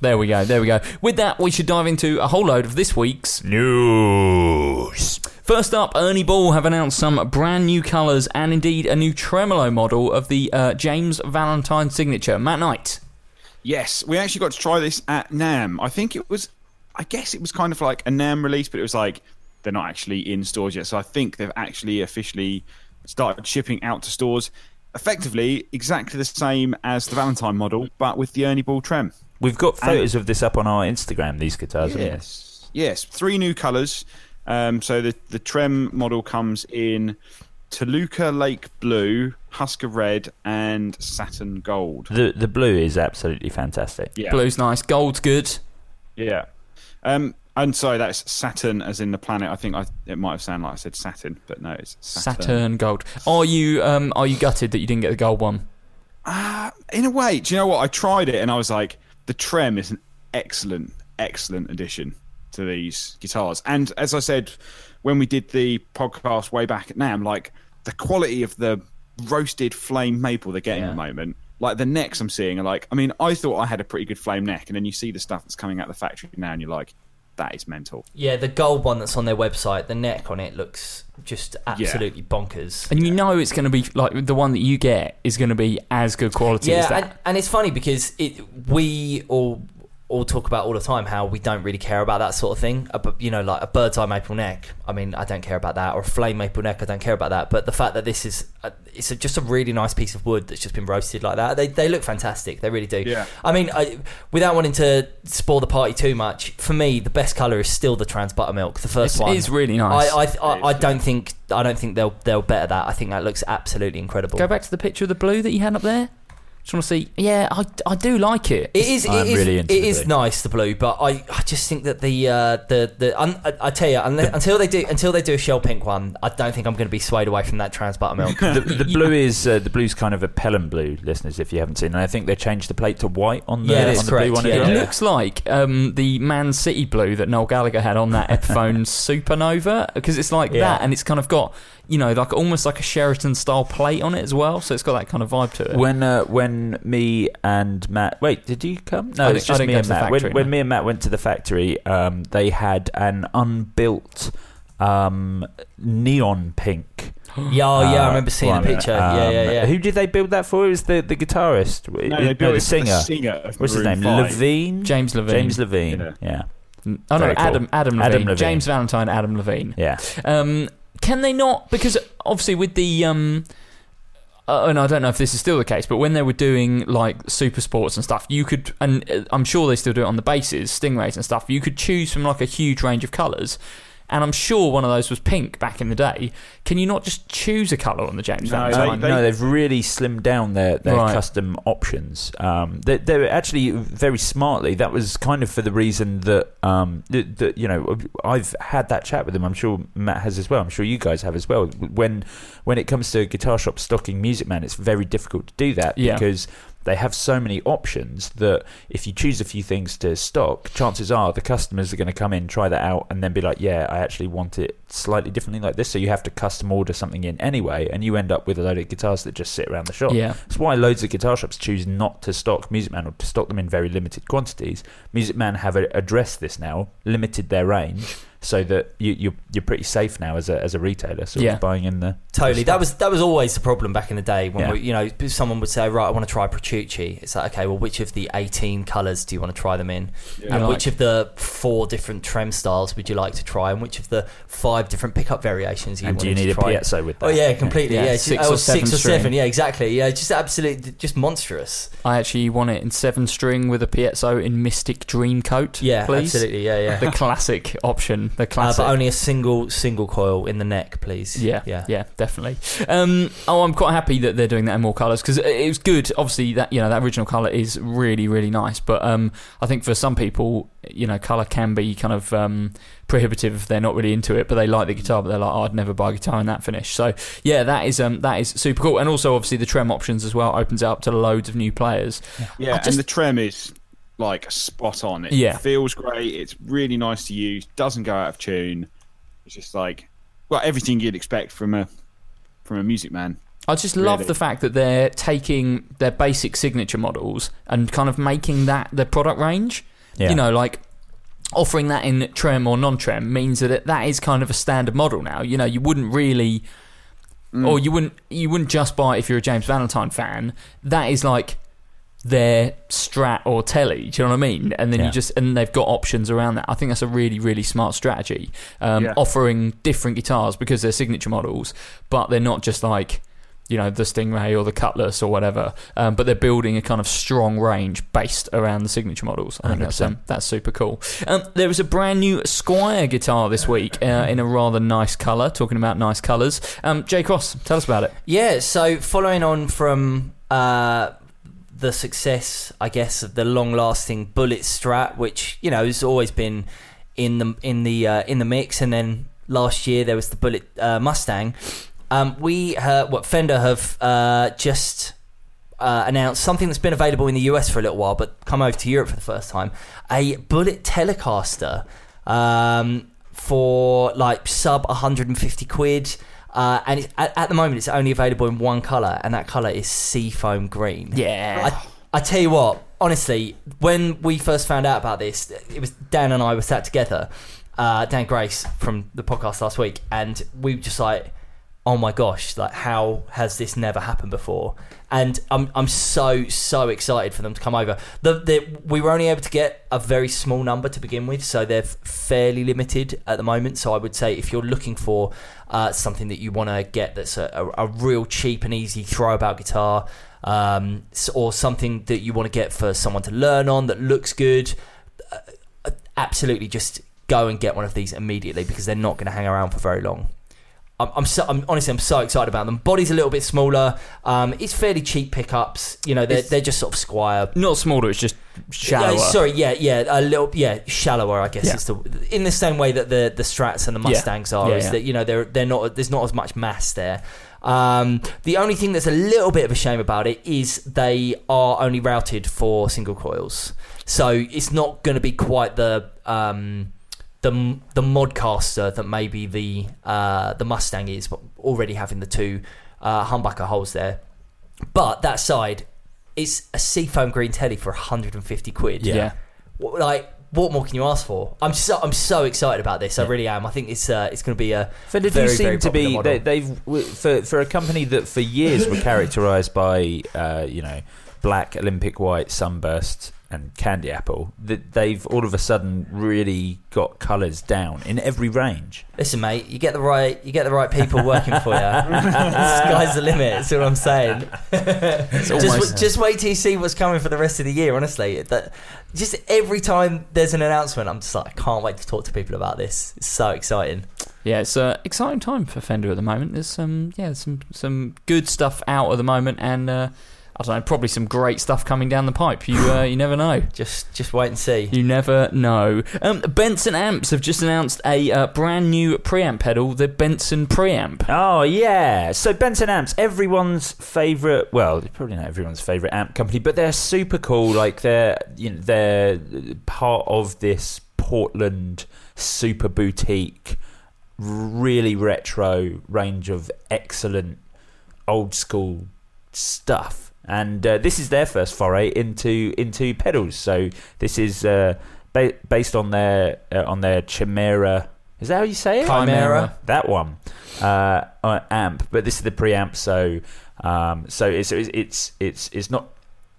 There we go. There we go. With that, we should dive into a whole load of this week's News. First up, Ernie Ball have announced some brand new colours and indeed a new tremolo model of the uh, James Valentine signature. Matt Knight. Yes, we actually got to try this at NAMM. I think it was, I guess it was kind of like a NAMM release, but it was like they're not actually in stores yet. So I think they've actually officially started shipping out to stores. Effectively, exactly the same as the Valentine model, but with the Ernie Ball trem. We've got photos of this up on our Instagram. These guitars. haven't? Yes, yes, three new colours. Um, so the the trem model comes in Toluca Lake Blue, Husker Red, and Saturn Gold. The the blue is absolutely fantastic. Yeah. Blue's nice. Gold's good. Yeah. Um, And sorry, that's Saturn, as in the planet. I think I, it might have sounded like I said Saturn, but no, it's Saturn. Saturn Gold. Are you um are you gutted that you didn't get the gold one? In a way, do you know what? I tried it and I was like, the Trem is an excellent, excellent addition to these guitars. And as I said when we did the podcast way back at NAMM, like the quality of the roasted flame maple they're getting at the moment. Like the necks I'm seeing are like, I mean, I thought I had a pretty good flame neck, and then you see the stuff that's coming out of the factory now, and you're like, that is mental. Yeah, the gold one that's on their website, the neck on it looks just absolutely bonkers. And you know it's going to be like the one that you get is going to be as good quality as Yeah, that. and, and it's funny because it we all all talk about all the time how we don't really care about that sort of thing. Uh, a, you know, like a bird's eye maple neck. I mean, I don't care about that, or a flame maple neck. I don't care about that. But the fact that this is a, it's a, just a really nice piece of wood that's just been roasted like that. They they look fantastic. They really do. Yeah. I mean, I, without wanting to spoil the party too much, for me the best color is still the trans buttermilk, the first It's- one. it is really nice. I I, I, I don't think I don't think they'll they'll better that. I think that looks absolutely incredible. Go back to the picture of the blue that you had up there. Just want to see. Yeah, I, I do like it. It is. It I'm is- really into it the is blue. nice the blue, but I, I just think that the uh, the the un, I, I tell you unle- until they do until they do a shell pink one, I don't think I'm going to be swayed away from that trans buttermilk. the, the blue is uh, the blue's kind of a Pelham blue, listeners, if you haven't seen. And I think they changed the plate to white on the, Yeah, on the correct, blue one. yeah. as It well. looks like um, the Man City blue that Noel Gallagher had on that Epiphone Supernova because it's like Yeah. that, and it's kind of got you know like almost like a Sheraton style plate on it as well. So it's got that kind of vibe to it. When uh, when me and Matt wait, did you come? No, it's just me and Matt. factory, When, when me and Matt went to the factory, um, they had an unbuilt um, neon pink. yeah, oh, yeah, I uh, remember seeing one. the picture. yeah, Um, yeah, yeah. Who did they build that for? It was the the guitarist? No, they built the it singer. the singer What's his name? 5. Levine. James Levine. James Levine. Yeah. Yeah. Oh no, Very cool. Adam Adam Levine. Adam Levine. James Valentine. Adam Levine. Yeah. Um, can they not? Because obviously with the um, uh, and I don't know if this is still the case, but when they were doing like super sports and stuff, you could, and uh, I'm sure they still do it on the bases, stingrays and stuff. You could choose from like a huge range of colours, and I'm sure one of those was pink back in the day. Can you not just choose a colour on the James No, Valentine? they- no, they've really slimmed down their, their Right. custom options. Um, they, they're actually very smartly. That was kind of for the reason that, um, that, that you know I've had that chat with them. I'm sure Matt has as well. I'm sure you guys have as well. When when it comes to guitar shop stocking Music Man, it's very difficult to do that Yeah. because they have so many options that if you choose a few things to stock, chances are the customers are going to come in, try that out, and then be like, "Yeah, I actually want it slightly differently like this." So you have to custom order something in anyway, and you end up with a load of guitars that just sit around the shop. Yeah. That's why loads of guitar shops choose not to stock Music Man or to stock them in very limited quantities. Music Man have addressed this now, limited their range. So that you, you're you're pretty safe now as a as a retailer, So Yeah. of buying in the Totally. the That was that was always the problem back in the day when Yeah. we, you know someone would say, right, I want to try Petrucci. It's like, okay, well, which of the eighteen colours do you want to try them in? and Like- which of the four different trem styles would you like to try? And which of the five different pickup variations you And want do you need to a try? piezo with oh, that? Oh yeah, completely. Yeah, Yeah, six oh, or seven six or string. seven. Yeah, exactly. Yeah, just absolutely, just monstrous. I actually want it in seven string with a piezo in Mystic Dream Coat. Yeah, please. absolutely. Yeah, yeah. The classic option. The Uh, but only a single single coil in the neck, please. Yeah, yeah. yeah, definitely. Um, oh, I'm quite happy that they're doing that in more colours because it was good. Obviously, that you know that original colour is really, really nice. But um, I think for some people, you know, colour can be kind of um, prohibitive if they're not really into it, but they like the guitar, but they're like, oh, I'd never buy a guitar in that finish. So yeah, that is um, that is super cool. And also, obviously, the trem options as well opens it up to loads of new players. Yeah, I just- and the trem is like spot on. It Yeah. feels great. It's really nice to use. Doesn't go out of tune. It's just like well, everything you'd expect from a from a music man. I just love Really. the fact that they're taking their basic signature models and kind of making that their product range. Yeah. You know, like offering that in trem or non-trem means that it, that is kind of a standard model now. You know, you wouldn't really, mm. or you wouldn't you wouldn't just buy it if you're a James Valentine fan. That is like their Strat or Telly. Do you know what I mean? And then Yeah. you just and they've got options around that. I think that's a really really smart strategy. Um, Yeah. Offering different guitars because they're signature models, but they're not just like you know the Stingray or the Cutlass or whatever. Um, but they're building a kind of strong range based around the signature models. I think that's um, 100%. that's super cool. Um, there was a brand new Squier guitar this week uh, in a rather nice colour. Talking about nice colours, um, Jay Cross, tell us about it. Yeah, so following on from uh, the success, I guess, of the long lasting Bullet Strat, which, you know, has always been in the in the uh, in the mix, and then last year there was the Bullet uh, Mustang. Um, we uh, what Fender have uh, just uh, announced something that's been available in the US for a little while, but come over to Europe for the first time. A Bullet Telecaster um, for like sub 150 quid. Uh, and it's, at, at the moment, it's only available in one color, and that color is seafoam green. Yeah. I, I tell you what, honestly, when we first found out about this, it was Dan and I were sat together, uh, Dan Grace from the podcast last week, and we were just like, oh my gosh, like how has this never happened before? And I'm I'm so so excited for them to come over. The, the we were only able to get a very small number to begin with, so they're fairly limited at the moment. So I would say if you're looking for uh, something that you want to get that's a, a, a real cheap and easy throwabout guitar, um, or something that you want to get for someone to learn on that looks good, uh, absolutely just go and get one of these immediately because they're not going to hang around for very long. I'm, I'm, so, I'm honestly I'm so excited about them. Body's a little bit smaller. Um, it's fairly cheap pickups. You know, they're, It's- they're just sort of Squier. Not smaller, it's just shallower. Yeah, sorry, yeah, yeah, a little, yeah, shallower. I guess Yeah. is the in the same way that the the Strats and the Yeah. Mustangs are. Yeah, is yeah. that you know they're they're not there's not as much mass there. Um, the only thing that's a little bit of a shame about it is they are only routed for single coils, so it's not going to be quite the um, the the modcaster that maybe the uh, the Mustang is, but already having the two uh, humbucker holes there. But that side, it's a seafoam green telly for 150 quid. Yeah. What- Like, what more can you ask for? I'm so I'm so excited about this. I really am. I think it's uh, it's going to be a Fender very, do seem very to be model. they, they've for for a company that for years were characterised by uh, you know black Olympic white sunburst and candy apple that they've all of a sudden really got colours down in every range. Listen, mate, you get the right you get the right people working for you. Sky's the limit. That's what I'm saying. just just wait till you see what's coming for the rest of the year. Honestly, that just every time there's an announcement, I'm just like, I can't wait to talk to people about this. It's so exciting. Yeah, it's an exciting time for Fender at the moment. There's some, yeah, some some good stuff out at the moment, and uh, I don't know, probably some great stuff coming down the pipe. You uh, you never know. Just just wait and see. You never know. Um, Benson Amps have just announced a uh, brand new preamp pedal, the Benson Preamp. Oh yeah, so Benson amps, everyone's favorite. Well, probably not everyone's favorite amp company, but they're super cool. Like they're you know they're part of this Portland super boutique, really retro range of excellent old school stuff. And uh, this is their first foray into into pedals. So this is uh, ba- based on their uh, on their Chimera. Is that how you say it? Chimera. That one uh, uh, amp, but this is the preamp. So um, so it's it's it's it's it's not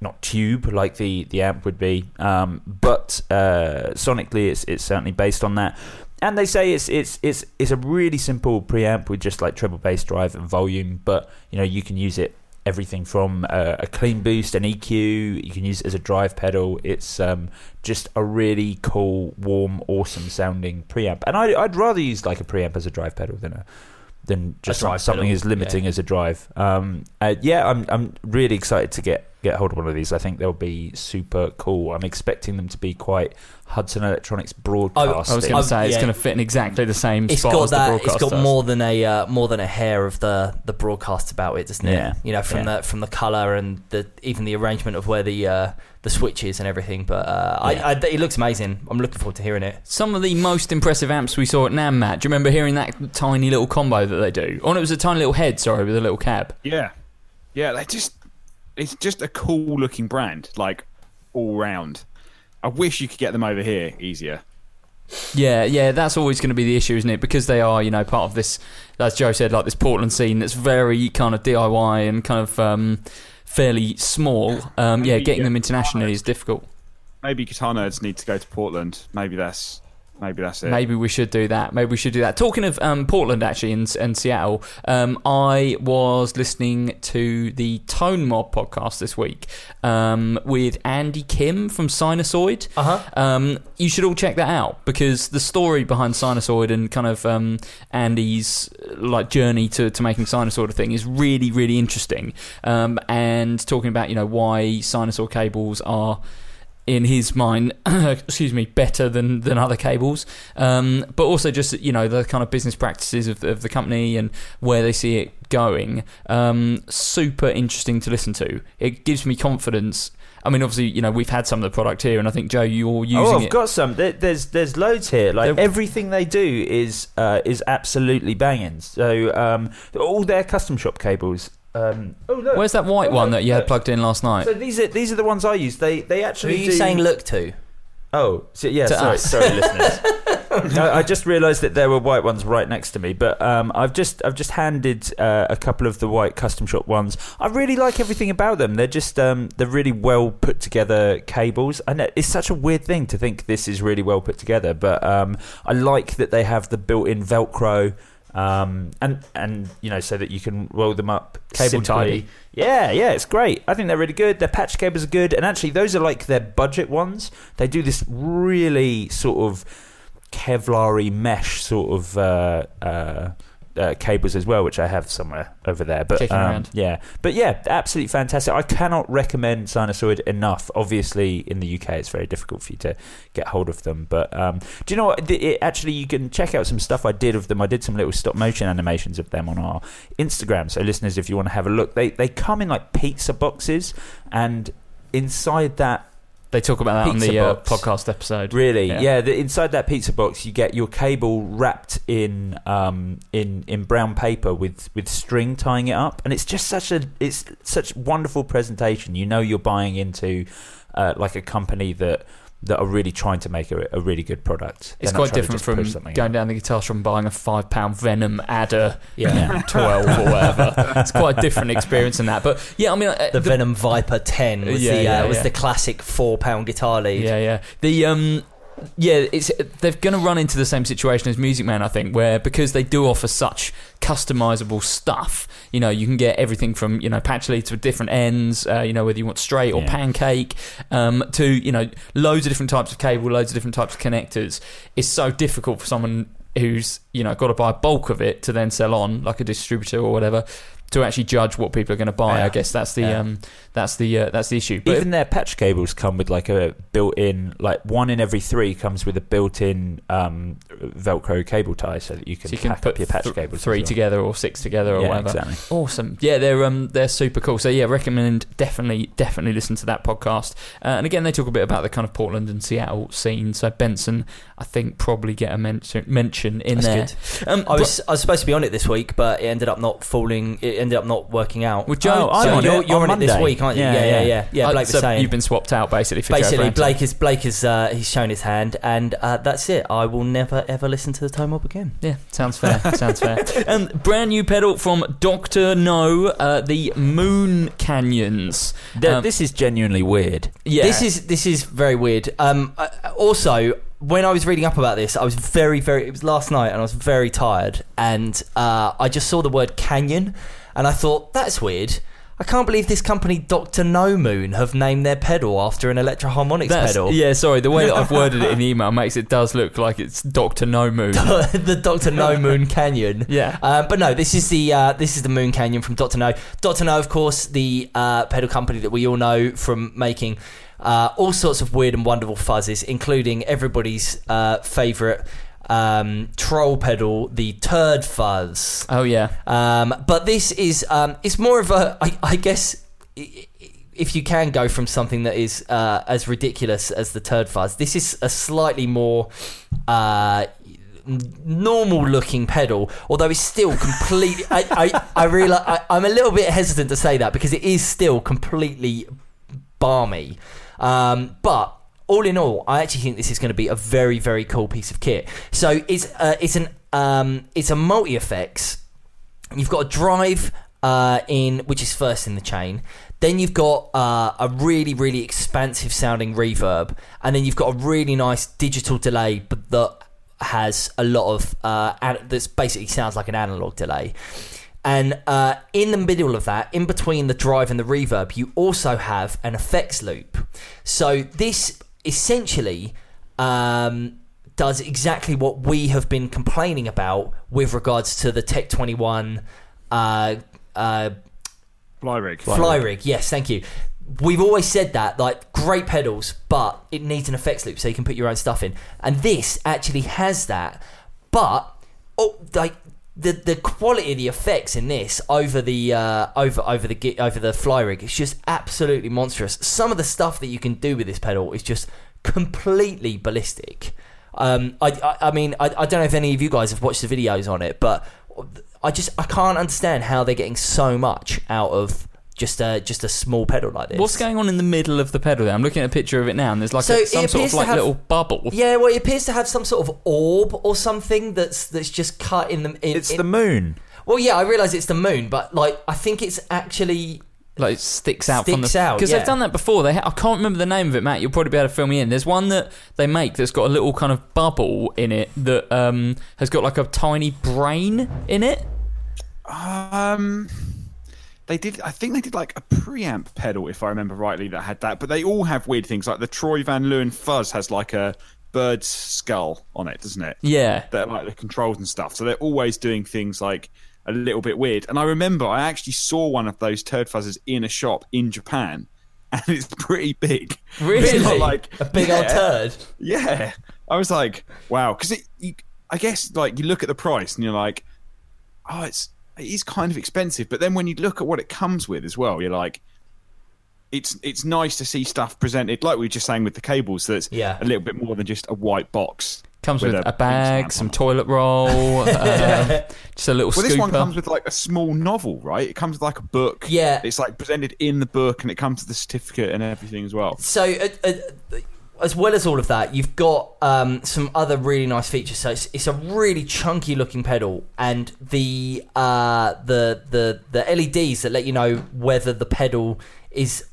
not tube like the the amp would be, um, but uh, sonically it's it's certainly based on that. And they say it's it's it's it's a really simple preamp with just like treble bass drive and volume, but you know you can use it everything from uh, a clean boost, an EQ. You can use it as a drive pedal. It's um, just a really cool, warm, awesome sounding preamp. And I'd, I'd rather use like a preamp as a drive pedal than a than just something pedal, as limiting yeah. as a drive. Um, uh, yeah, I'm I'm really excited to get get hold of one of these. I think they'll be super cool. I'm expecting them to be quite Hudson Electronics broadcast. I was going to say it's yeah. going to fit in exactly the same It's spot got as the that. broadcast It's got does. more than a uh, more than a hair of the the broadcast about it, doesn't it? Yeah. You know, from Yeah. the from the color and the even the arrangement of where the uh, the switches and everything. But uh, Yeah. I, I, it looks amazing. I'm looking forward to hearing it. Some of the most impressive amps we saw at NAMM, Matt. Do you remember hearing that tiny little combo that they do? Oh, no, it was a tiny little head, sorry, with a little cab. Yeah, yeah. They just it's just a cool looking brand, like all round. I wish you could get them over here easier. Yeah, yeah, that's always going to be the issue, isn't it? Because they are, you know, part of this, as Joe said, like this Portland scene that's very kind of DIY and kind of um, fairly small. Um, yeah, getting get them internationally is difficult. Maybe guitar nerds need to go to Portland. Maybe that's maybe that's it. Maybe we should do that. Maybe we should do that. Talking of um, Portland, actually, and, and Seattle, um, I was listening to the Tone Mob podcast this week um, with Andy Kim from Sinusoid. Uh-huh. Um, you should all check that out because the story behind Sinusoid and kind of um, Andy's uh, like journey to, to making Sinusoid a thing is really, really interesting. Um, and talking about you know why Sinusoid cables are in his mind, excuse me, better than than other cables. Um, but also just you know the kind of business practices of, of the company and where they see it going. Um, super interesting to listen to. It gives me confidence. I mean, obviously, you know, we've had some of the product here, and I think Joe, you're using oh, I've it. got some. There, there's there's loads here. Like There- everything they do is uh, is absolutely banging. So um, all their custom shop cables. Um, oh look, Where's that white Oh, one look, that you had look. plugged in last night? So these are these are the ones I use. They they Who are you do- saying look to? Oh, so, yeah. To sorry, us. sorry, listeners. I, I just realised that there were white ones right next to me, but um, I've just I've just handed uh, a couple of the white custom shop ones. I really like everything about them. They're just um, they're really well put together cables. and it's such a weird thing to think this is really well put together, but um, I like that they have the built-in Velcro. Um, and and you know so that you can roll them up Cable simply. tidy. Yeah, yeah, it's great. I think they're really good. Their patch cables are good, and actually, those are like their budget ones. They do this really sort of Kevlar-y mesh sort of uh, uh, uh, cables as well, which I have somewhere over there. But um, yeah, but yeah, absolutely fantastic. I cannot recommend Sinusoid enough. Obviously, in the UK, it's very difficult for you to get hold of them. But um, do you know what? It, it- actually, you can check out some stuff I did of them. I did some little stop motion animations of them on our Instagram. So, listeners, if you want to have a look, they they come in like pizza boxes, and inside that They talk about that on the uh, podcast episode. Really? Yeah. Yeah. the, inside that pizza box, you get your cable wrapped in um, in in brown paper with, with string tying it up, and it's just such a it's such wonderful presentation. You know, you're buying into uh, like a company that that are really trying to make a, a really good product. It's They're not quite different from going out. down the guitar shop and buying a five pound Venom adder, Yeah. twelve or whatever. it's quite a different experience than that. But yeah, I mean, uh, The, Venom Viper 10 was Yeah, the yeah, uh, was the classic four pound guitar lead. Yeah, yeah. The um, yeah, it's they're going to run into the same situation as Music Man, I think, where because they do offer such customizable stuff. You know, you can get everything from you know patch leads with different ends. Uh, you know, whether you want straight or Yeah. pancake, um, to you know loads of different types of cable, loads of different types of connectors. It's so difficult for someone who's you know got to buy a bulk of it to then sell on like a distributor or whatever to actually judge what people are going to buy. Yeah. I guess that's the Yeah. um, that's the uh, that's the issue. But Even their patch cables come with like a built-in, like one in every three comes with a built-in um, Velcro cable tie, so that you can, so you can pack put up your patch th- cables. three well. together or six together or Yeah, whatever. exactly. Awesome. Yeah, they're um they're super cool. So yeah, recommend definitely definitely listen to that podcast. Uh, and again, they talk a bit about the kind of Portland and Seattle scene. So Benson, I think, probably get a mention mention in That's there. Um, I was I was supposed to be on it this week, but it ended up not falling. It ended up not working out. With Joe, Oh, I'm so on you're, it you're on on, it this week, aren't you? Yeah, Yeah, yeah, yeah. yeah. Yeah, uh, Blake so was saying. you've been swapped out basically for Basically, Branton. Blake is Blake is uh, he's shown his hand, and uh, that's it. I will never ever listen to the Tone Mob again. Yeah, sounds fair. sounds fair. Um, brand new pedal from Doctor No, uh, the Moon Canyons. Th- Um, this is genuinely weird. Yeah, This is this is very weird. Um, uh, also, when I was reading up about this, I was very very. It was last night, and I was very tired, and uh, I just saw the word canyon, and I thought that's weird. I can't believe this company, Doctor No Moon, have named their pedal after an Electro Harmonix That's- pedal. Yeah, sorry. The way that I've worded it in the email makes it does look like it's Doctor No Moon. the Doctor No Moon Canyon. Yeah. Um, but no, this is the uh, this is the Moon Canyon from Doctor No. Doctor No, of course, the uh, pedal company that we all know from making uh, all sorts of weird and wonderful fuzzes, including everybody's uh, favorite um, troll pedal, the Turd Fuzz. Oh yeah. Um, but this is um, it's more of a I, I guess if you can go from something that is uh, as ridiculous as the turd fuzz, this is a slightly more uh, normal looking pedal. Although it's still completely. I I, I realize I, I'm a little bit hesitant to say that because it is still completely barmy. Um, but all in all, I actually think this is going to be a very, very cool piece of kit. So it's uh, it's an um, it's a multi effects. You've got a drive uh, in which is first in the chain. Then you've got uh, a really, really expansive sounding reverb, and then you've got a really nice digital delay, but that has a lot of uh, basically sounds like an analog delay. And uh, in the middle of that, in between the drive and the reverb, you also have an effects loop. So this essentially um, does exactly what we have been complaining about with regards to the Tech 21 uh, uh, Fly rig. fly rig. Yes, thank you. we've always said that like great pedals, but it needs an effects loop so you can put your own stuff in. And this actually has that, but oh, like the the quality of the effects in this over the uh, over over the over the fly rig is just absolutely monstrous. Some of the stuff that you can do with this pedal is just completely ballistic. Um, I, I I mean I, I don't know if any of you guys have watched the videos on it, but I just I can't understand how they're getting so much out of just a just a small pedal like this. What's going on in the middle of the pedal there? I'm looking at a picture of it now, and there's like So a, some sort of like have- little bubble. Yeah, well, it appears to have some sort of orb or something that's that's just cut in the. In, It's in- the moon. Well, yeah, I realise it's the moon, but like I think it's actually Like it sticks out from Sticks the out, because yeah. they've done that before. They ha- I can't remember the name of it, Matt. You'll probably be able to fill me in. There's one that they make that's got a little kind of bubble in it that um, has got like a tiny brain in it. Um, they did. I think they did like a preamp pedal, if I remember rightly, that had that. But they all have weird things. Like the Troy Van Leeuwen Fuzz has like a bird's skull on it, doesn't it? Yeah, That like the controls and stuff. So they're always doing things like a little bit weird. And I remember I actually saw one of those turd fuzzes in a shop in Japan, and it's pretty big. Really? like a big old Yeah. turd. Yeah, I was like, wow, because it. You, I guess like you look at the price and you're like, oh, it's it is kind of expensive. But then when you look at what it comes with as well, you're like, it's it's nice to see stuff presented like we were just saying with the cables. That's Yeah. a little bit more than just a white box. comes with, a, pink bag, some toilet roll, um, just a little Well, this one comes with like a small novel, right? It comes with like a book. Yeah. it's like presented in the book, and it comes with the certificate and everything as well. So, uh, uh, as well as all of that, you've got um, some other really nice features. So it's, it's a really chunky looking pedal, and the uh, the the the LEDs that let you know whether the pedal is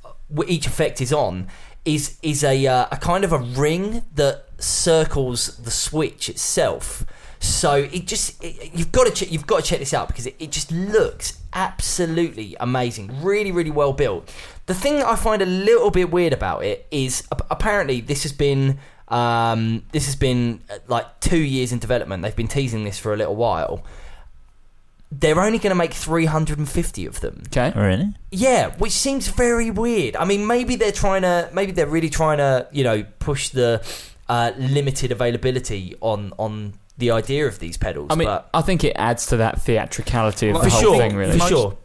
each effect is on is is a uh, a kind of a ring that circles the switch itself. So it just it, you've got to ch- you've got to check this out because it, it just looks absolutely amazing, really really well built. The thing that I find a little bit weird about it is apparently this has been um, this has been uh, like two years in development. They've been teasing this for a little while. They're only going to make 350 of them. okay, Really? Yeah, which seems very weird. I mean, maybe they're trying to, maybe they're really trying to, you know, push the uh, limited availability on on the idea of these pedals. I mean, but I think it adds to that theatricality of Well, the for whole sure, thing. Really, for sure.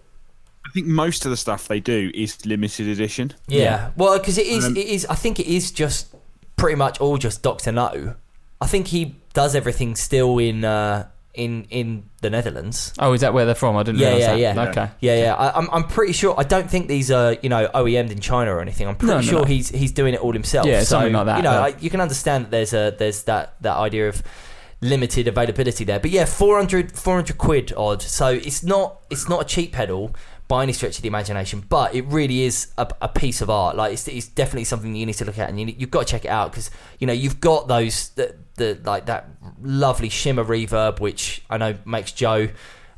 I think most of the stuff they do is limited edition. Yeah. Yeah. Well, because it is, Um, it is. I think it is just pretty much all just Doctor No. I think he does everything still in uh, in in the Netherlands. Oh, is that where they're from? I didn't Yeah, realise yeah, that. yeah. Okay. Yeah, yeah. I, I'm, I'm pretty sure. I don't think these are, you know, OEM'd in China or anything. I'm pretty No, no, sure no. he's he's doing it all himself. Yeah, so, something like that, You know, yeah. I, you can understand that there's a there's that that idea of limited availability there. But yeah, 400, 400 quid odd. So it's not it's not a cheap pedal by any stretch of the imagination, but it really is a, a piece of art. Like it's, it's definitely something you need to look at, and you, you've got to check it out because you know you've got those the, the like that lovely shimmer reverb, which I know makes Joe.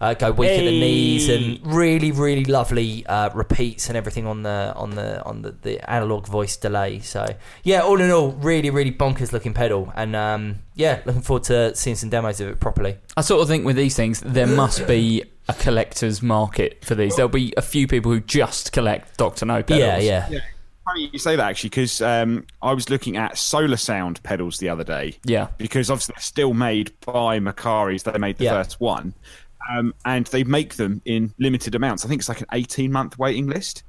Uh, go weak at the knees and really, really lovely uh, repeats and everything on the on the on the, the analog voice delay. So yeah, all in all, really, really bonkers looking pedal, and um, yeah, looking forward to seeing some demos of it properly. I sort of think with these things, there must be a collector's market for these. There'll be a few people who just collect Doctor No pedals. Yeah, yeah, Yeah, funny you say that actually because um, I was looking at Sola Sound pedals the other day. Yeah. because obviously they're still made by Macari's. They made the Yeah. first one, um, and they make them in limited amounts. I think it's like an eighteen-month waiting list.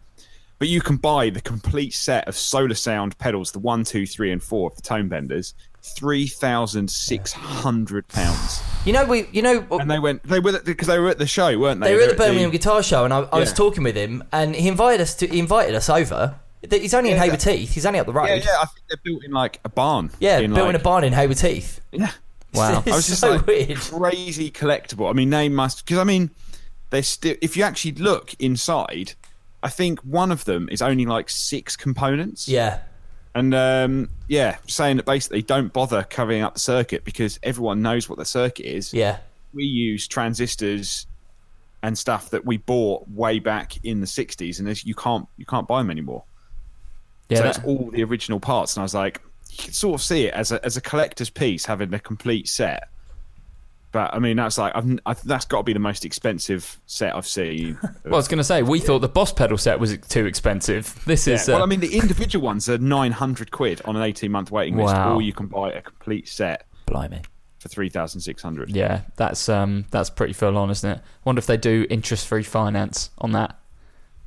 But you can buy the complete set of Sola Sound pedals, the one, two, three, and four of the Tone Benders, three thousand six hundred pounds. You know, we, you know, And they went, they were because they were at the show, weren't they? they were at the Birmingham Guitar Show, and I, I was talking with him, and he invited us to. He invited us over. He's only in Yeah, Hayward Heath. He's only up the road. Yeah, yeah. I think they're built in like a barn. Yeah, in, built in a barn in Hayward Teeth. Yeah. Wow. It's I was just so like weird. crazy collectible. I mean, they must because I mean, they're still. If you actually look inside, I think one of them is only like six components. Yeah, and um, yeah, saying that basically don't bother covering up the circuit because everyone knows what the circuit is. yeah, We use transistors and stuff that we bought way back in the '60s, and there's, you can't you can't buy them anymore. Yeah, so that- it's all the original parts, and I was like, you can sort of see it as a as a collector's piece, having a complete set. But I mean, that's like I've, I, that's got to be the most expensive set I've seen. Well, I was going to say we thought the Boss pedal set was too expensive. This Yeah, is. Uh, well, I mean, the individual ones are nine hundred quid on an eighteen month waiting list, Wow. or you can buy a complete set Blimey. for three thousand six hundred. yeah, that's um, that's pretty full on, isn't it? Wonder if they do interest-free finance on that.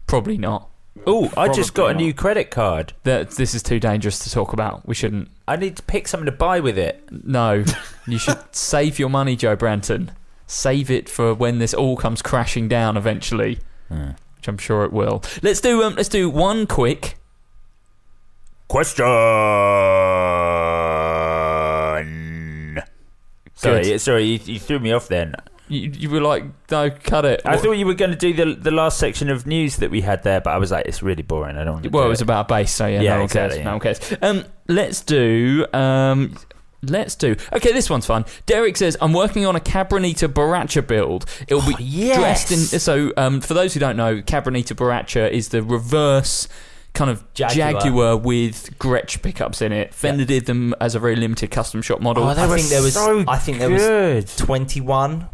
Probably not. Oh, I just got a new credit card. That this is too dangerous to talk about. We shouldn't. I need to pick something to buy with it. No, you should save your money, Joe Branton. Save it for when this all comes crashing down eventually, which I'm sure it will. Let's do um, let's do one quick. Question. Sorry, Good. sorry, you, you threw me off then. You, you were like, no, cut it. I What- thought you were going to do the the last section of news that we had there, but I was like, it's really boring. I don't want to. Well, do it was about bass, so yeah, Yeah, no one exactly, cares. yeah. No one cares. Um, let's do. Um, let's do. Okay, this one's fun. Derek says, "I'm working on a Cabronita Boracho build. It'll be Oh, yes. dressed in." So, um, for those who don't know, Cabronita Boracho is the reverse. Kind of Jaguar, Jaguar. with Gretsch pickups in it. Fender did them as a very limited custom shop model, Oh, they I were think there was. so I think there was good. twenty-one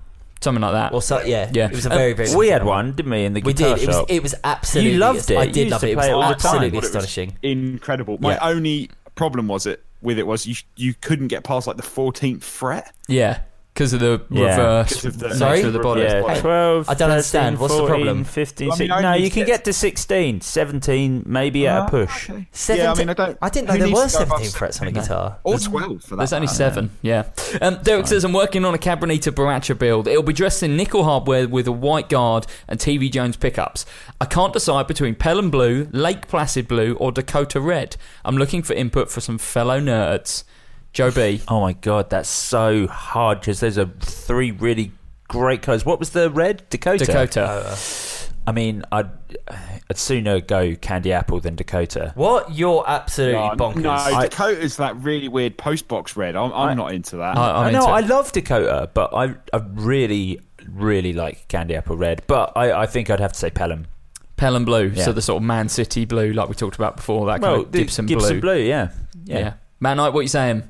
something like that. or so. Yeah, Yeah. It was a Um, very, very. we had one, didn't we, in the We guitar did. It was. shop? It was absolutely. You loved it. I did love it. It was it all time. absolutely was astonishing. incredible. My Yeah. only problem was it with it was you you couldn't get past like the fourteenth fret. yeah, because of the Yeah. reverse 'Cause of the- nature Sorry? of the body. Reverse yeah, Hey, 12, I don't understand. 13, What's the 14, problem? 15, Well, I mean, 16. I No, you can get- get to 16, 17, maybe at a push. Okay. Seventeen. Yeah, I mean, I don't. I didn't know who there needs were to go above seventeen frets on a guitar. Or twelve for that. There's only matter. seven, yeah. Um, Derek says, I'm working on a Cabronita Boracho build. It'll be dressed in nickel hardware with a white guard and TV Jones pickups. I can't decide between Pelham Blue, Lake Placid Blue, or Dakota Red. I'm looking for input for some fellow nerds. Joe B. Oh my god, that's so hard because there's are three really great colours. What was the red? Dakota. Dakota. Uh, I mean, I'd, I'd sooner go Candy Apple than Dakota. What? You're absolutely No, bonkers. no I- Dakota's that really weird post box red. I'm, I'm not into that. I, I I'm know into I love Dakota, but I I really really like Candy Apple Red. But I, I think I'd have to say Pelham. Pelham Blue, Yeah. so the sort of Man City blue, like we talked about before, that kind Well, of the Gibson, Gibson blue. Blue, yeah. Yeah. yeah. Matt Knight, what you saying?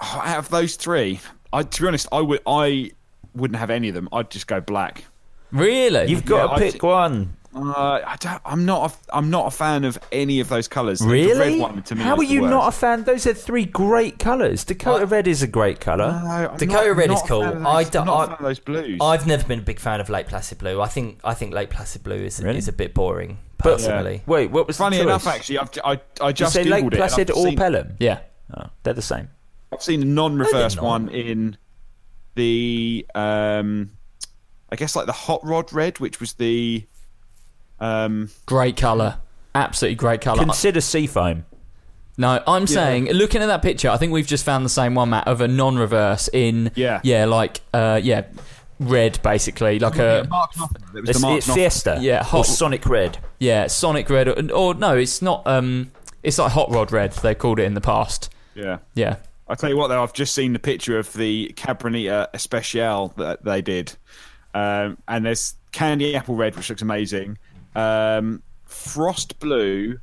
Oh, out of those three, I to be honest, I would I wouldn't have any of them. I'd just go black. Really? You've got Yeah, to I pick one. Uh, I don't, I'm not. A, I'm not a fan of any of those colours. The- Really? The red one to me How is are the you not a fan? Those are three great colours. Dakota Red is a great colour. No, Dakota not- red not is cool. fan of I don't- I'm not a I- fan of those blues. I've never been a big fan of Lake Placid Blue. I think I think Lake Placid Blue is Really? is a bit boring But- personally. Wait, what was Funny the enough, actually, I've, I I Did you just say googled Lake it. Placid or seen- Pelham? yeah. Oh, they're the same. I've seen a non-reverse No, one in the, um, I guess like the hot rod red, which was the, um, Great colour. Absolutely great colour. Consider Seafoam. No, I'm saying, looking at that picture, I think we've just found the same one, Matt, of a non-reverse in, Yeah. yeah, like, uh, yeah, red basically, like yeah, a, Mark It was the It's, Mark it's Fiesta. Yeah, or hot- Sonic Red. yeah, Sonic red, or, or no, it's not. Um, it's like hot rod red. They called it in the past. Yeah. Yeah, I tell you what, though, I've just seen the picture of the Cabronita Especial that they did, um, and there's candy apple red, which looks amazing, um, frost blue,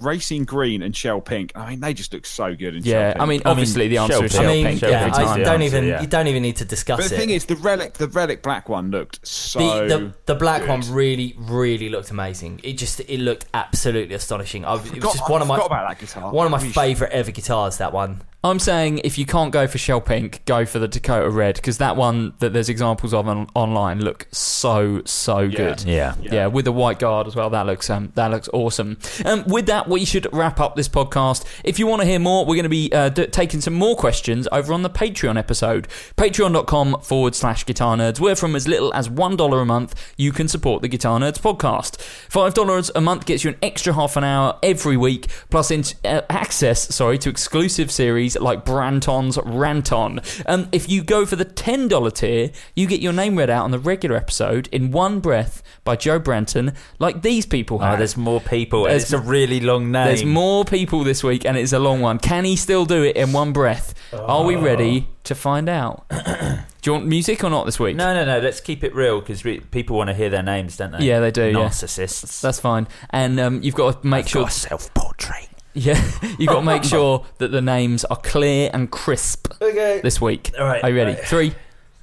racing green, and shell pink. I mean, they just look so good. In yeah. shell I mean, pink. obviously the answer shell is pink. shell I mean, pink Shell yeah. I time. don't answer, even yeah. you don't even need to discuss but the it. thing is, the relic, the relic black one looked so. the, the the black good. one really really looked amazing. It just it looked absolutely astonishing. I, it was just one I of my about that guitar. one of my favourite ever guitars. That one. I'm saying if you can't go for shell pink, go for the Dakota red because that one that there's examples of on, online look so so good. Yeah. Yeah. with the white guard as well. That looks um, that looks awesome. Um, with that, we should wrap up this podcast. If you want to hear more, we're going to be uh, d- taking some more questions over on the Patreon episode. Patreon.com forward slash Guitar Nerds. Where from as little as one dollar a month, you can support the Guitar Nerds podcast. Five dollars a month gets you an extra half an hour every week, plus in- uh, access, sorry, to exclusive series like Branton's Ranton. Um, if you go for the ten dollar tier, you get your name read out on the regular episode in one breath by Joe Branton, like these people Oh, there's more people. There's- it's a really long name. There's more people this week, and it's a long one. Can he still do it in one breath? Are we ready to find out? do you want music or not this week? No, no, no. Let's keep it real because re- people want to hear their names, don't they? Yeah, they do, yeah. Narcissists. That's fine. And um, you've got to make I've sure. got a self-portrait. Yeah, you've got to make sure that the names are clear and crisp Okay. this week. All right, Are you ready? right. Three,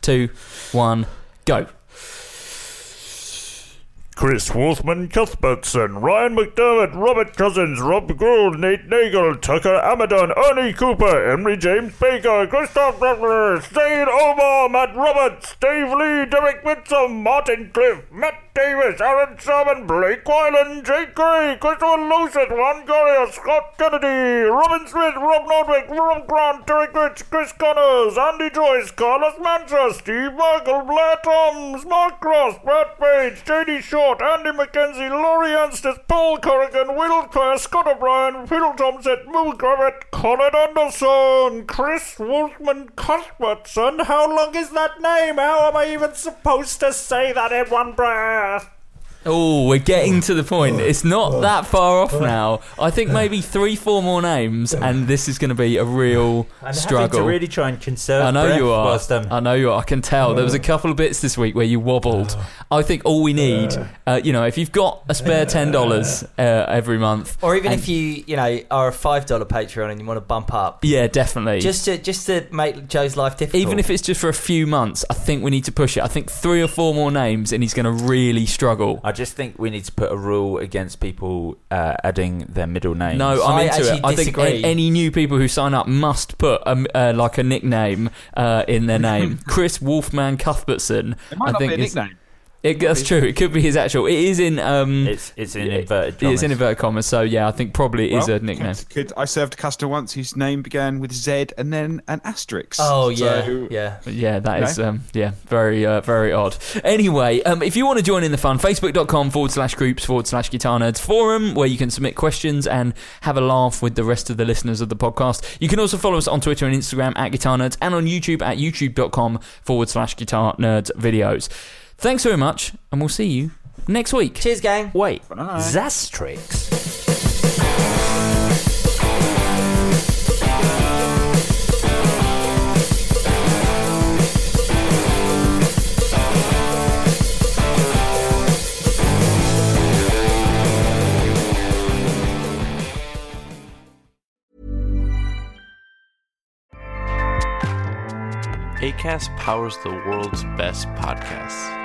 two, one, go. Chris Wolfman Cuthbertson, Ryan McDermott, Robert Cousins, Rob Gould, Nate Nagel, Tucker Amadon, Ernie Cooper, Henry James Baker, Christoph Butler, Zane Omar, Matt Roberts, Dave Lee, Derek Whitsom, Martin Cliff, Matt Davis, Aaron Sherman, Blake Wyland, Jake Gray, Christopher Lucet, Ron Gurrier, Scott Kennedy, Robin Smith, Rob Nordwick, Rob Grant, Derek Rich, Chris Connors, Andy Joyce, Carlos Mancha, Steve Michael, Blair Toms, Mark Cross, Brad Page, JD Short, Andy McKenzie, Laurie Anstis, Paul Corrigan, Will Clare, Scott O'Brien, Phil Thompson, Moo Gravitt, Colin Anderson, Chris Wolfman Cuthbertson. How long is that name? How am I even supposed to say that in one breath? Bye. Oh, we're getting to the point. It's not that far off now. I think maybe three, four more names, and this is going to be a real I'm struggle. having to really try and conserve I know breath you are. whilst I'm I know you are. I can tell. There was a couple of bits this week where you wobbled. I think all we need, uh, you know, if you've got a spare ten dollars uh, every month, Or even and- if you, you know, are a five dollar Patreon and you want to bump up, yeah, definitely. just to just to make Joe's life difficult. even if it's just for a few months, I think we need to push it. I think three or four more names, and he's going to really struggle. I just think we need to put a rule against people uh, adding their middle name. No, I'm I into actually it. I think disagree. a- any new people who sign up must put um, uh, like a nickname uh, in their name. Chris Wolfman Cuthbertson. It might I not think be a is- nickname. It, that's true. It could be his actual. It is in. Um, it's it's in inverted. it's in inverted commas. So yeah, I think probably it is Well, a nickname. Could, I served a customer once whose name began with Z and then an asterisk. oh yeah, So- yeah. Yeah, that is Okay. um, yeah, very uh, very odd. Anyway, um, if you want to join in the fun, facebook.com forward slash groups forward slash guitar nerds forum where you can submit questions and have a laugh with the rest of the listeners of the podcast. You can also follow us on Twitter and Instagram at guitar nerds and on YouTube at youtube.com forward slash guitar nerds videos. Thanks very much, and we'll see you next week. Cheers, gang. Wait, Zastrix. ACAST powers the world's best podcasts.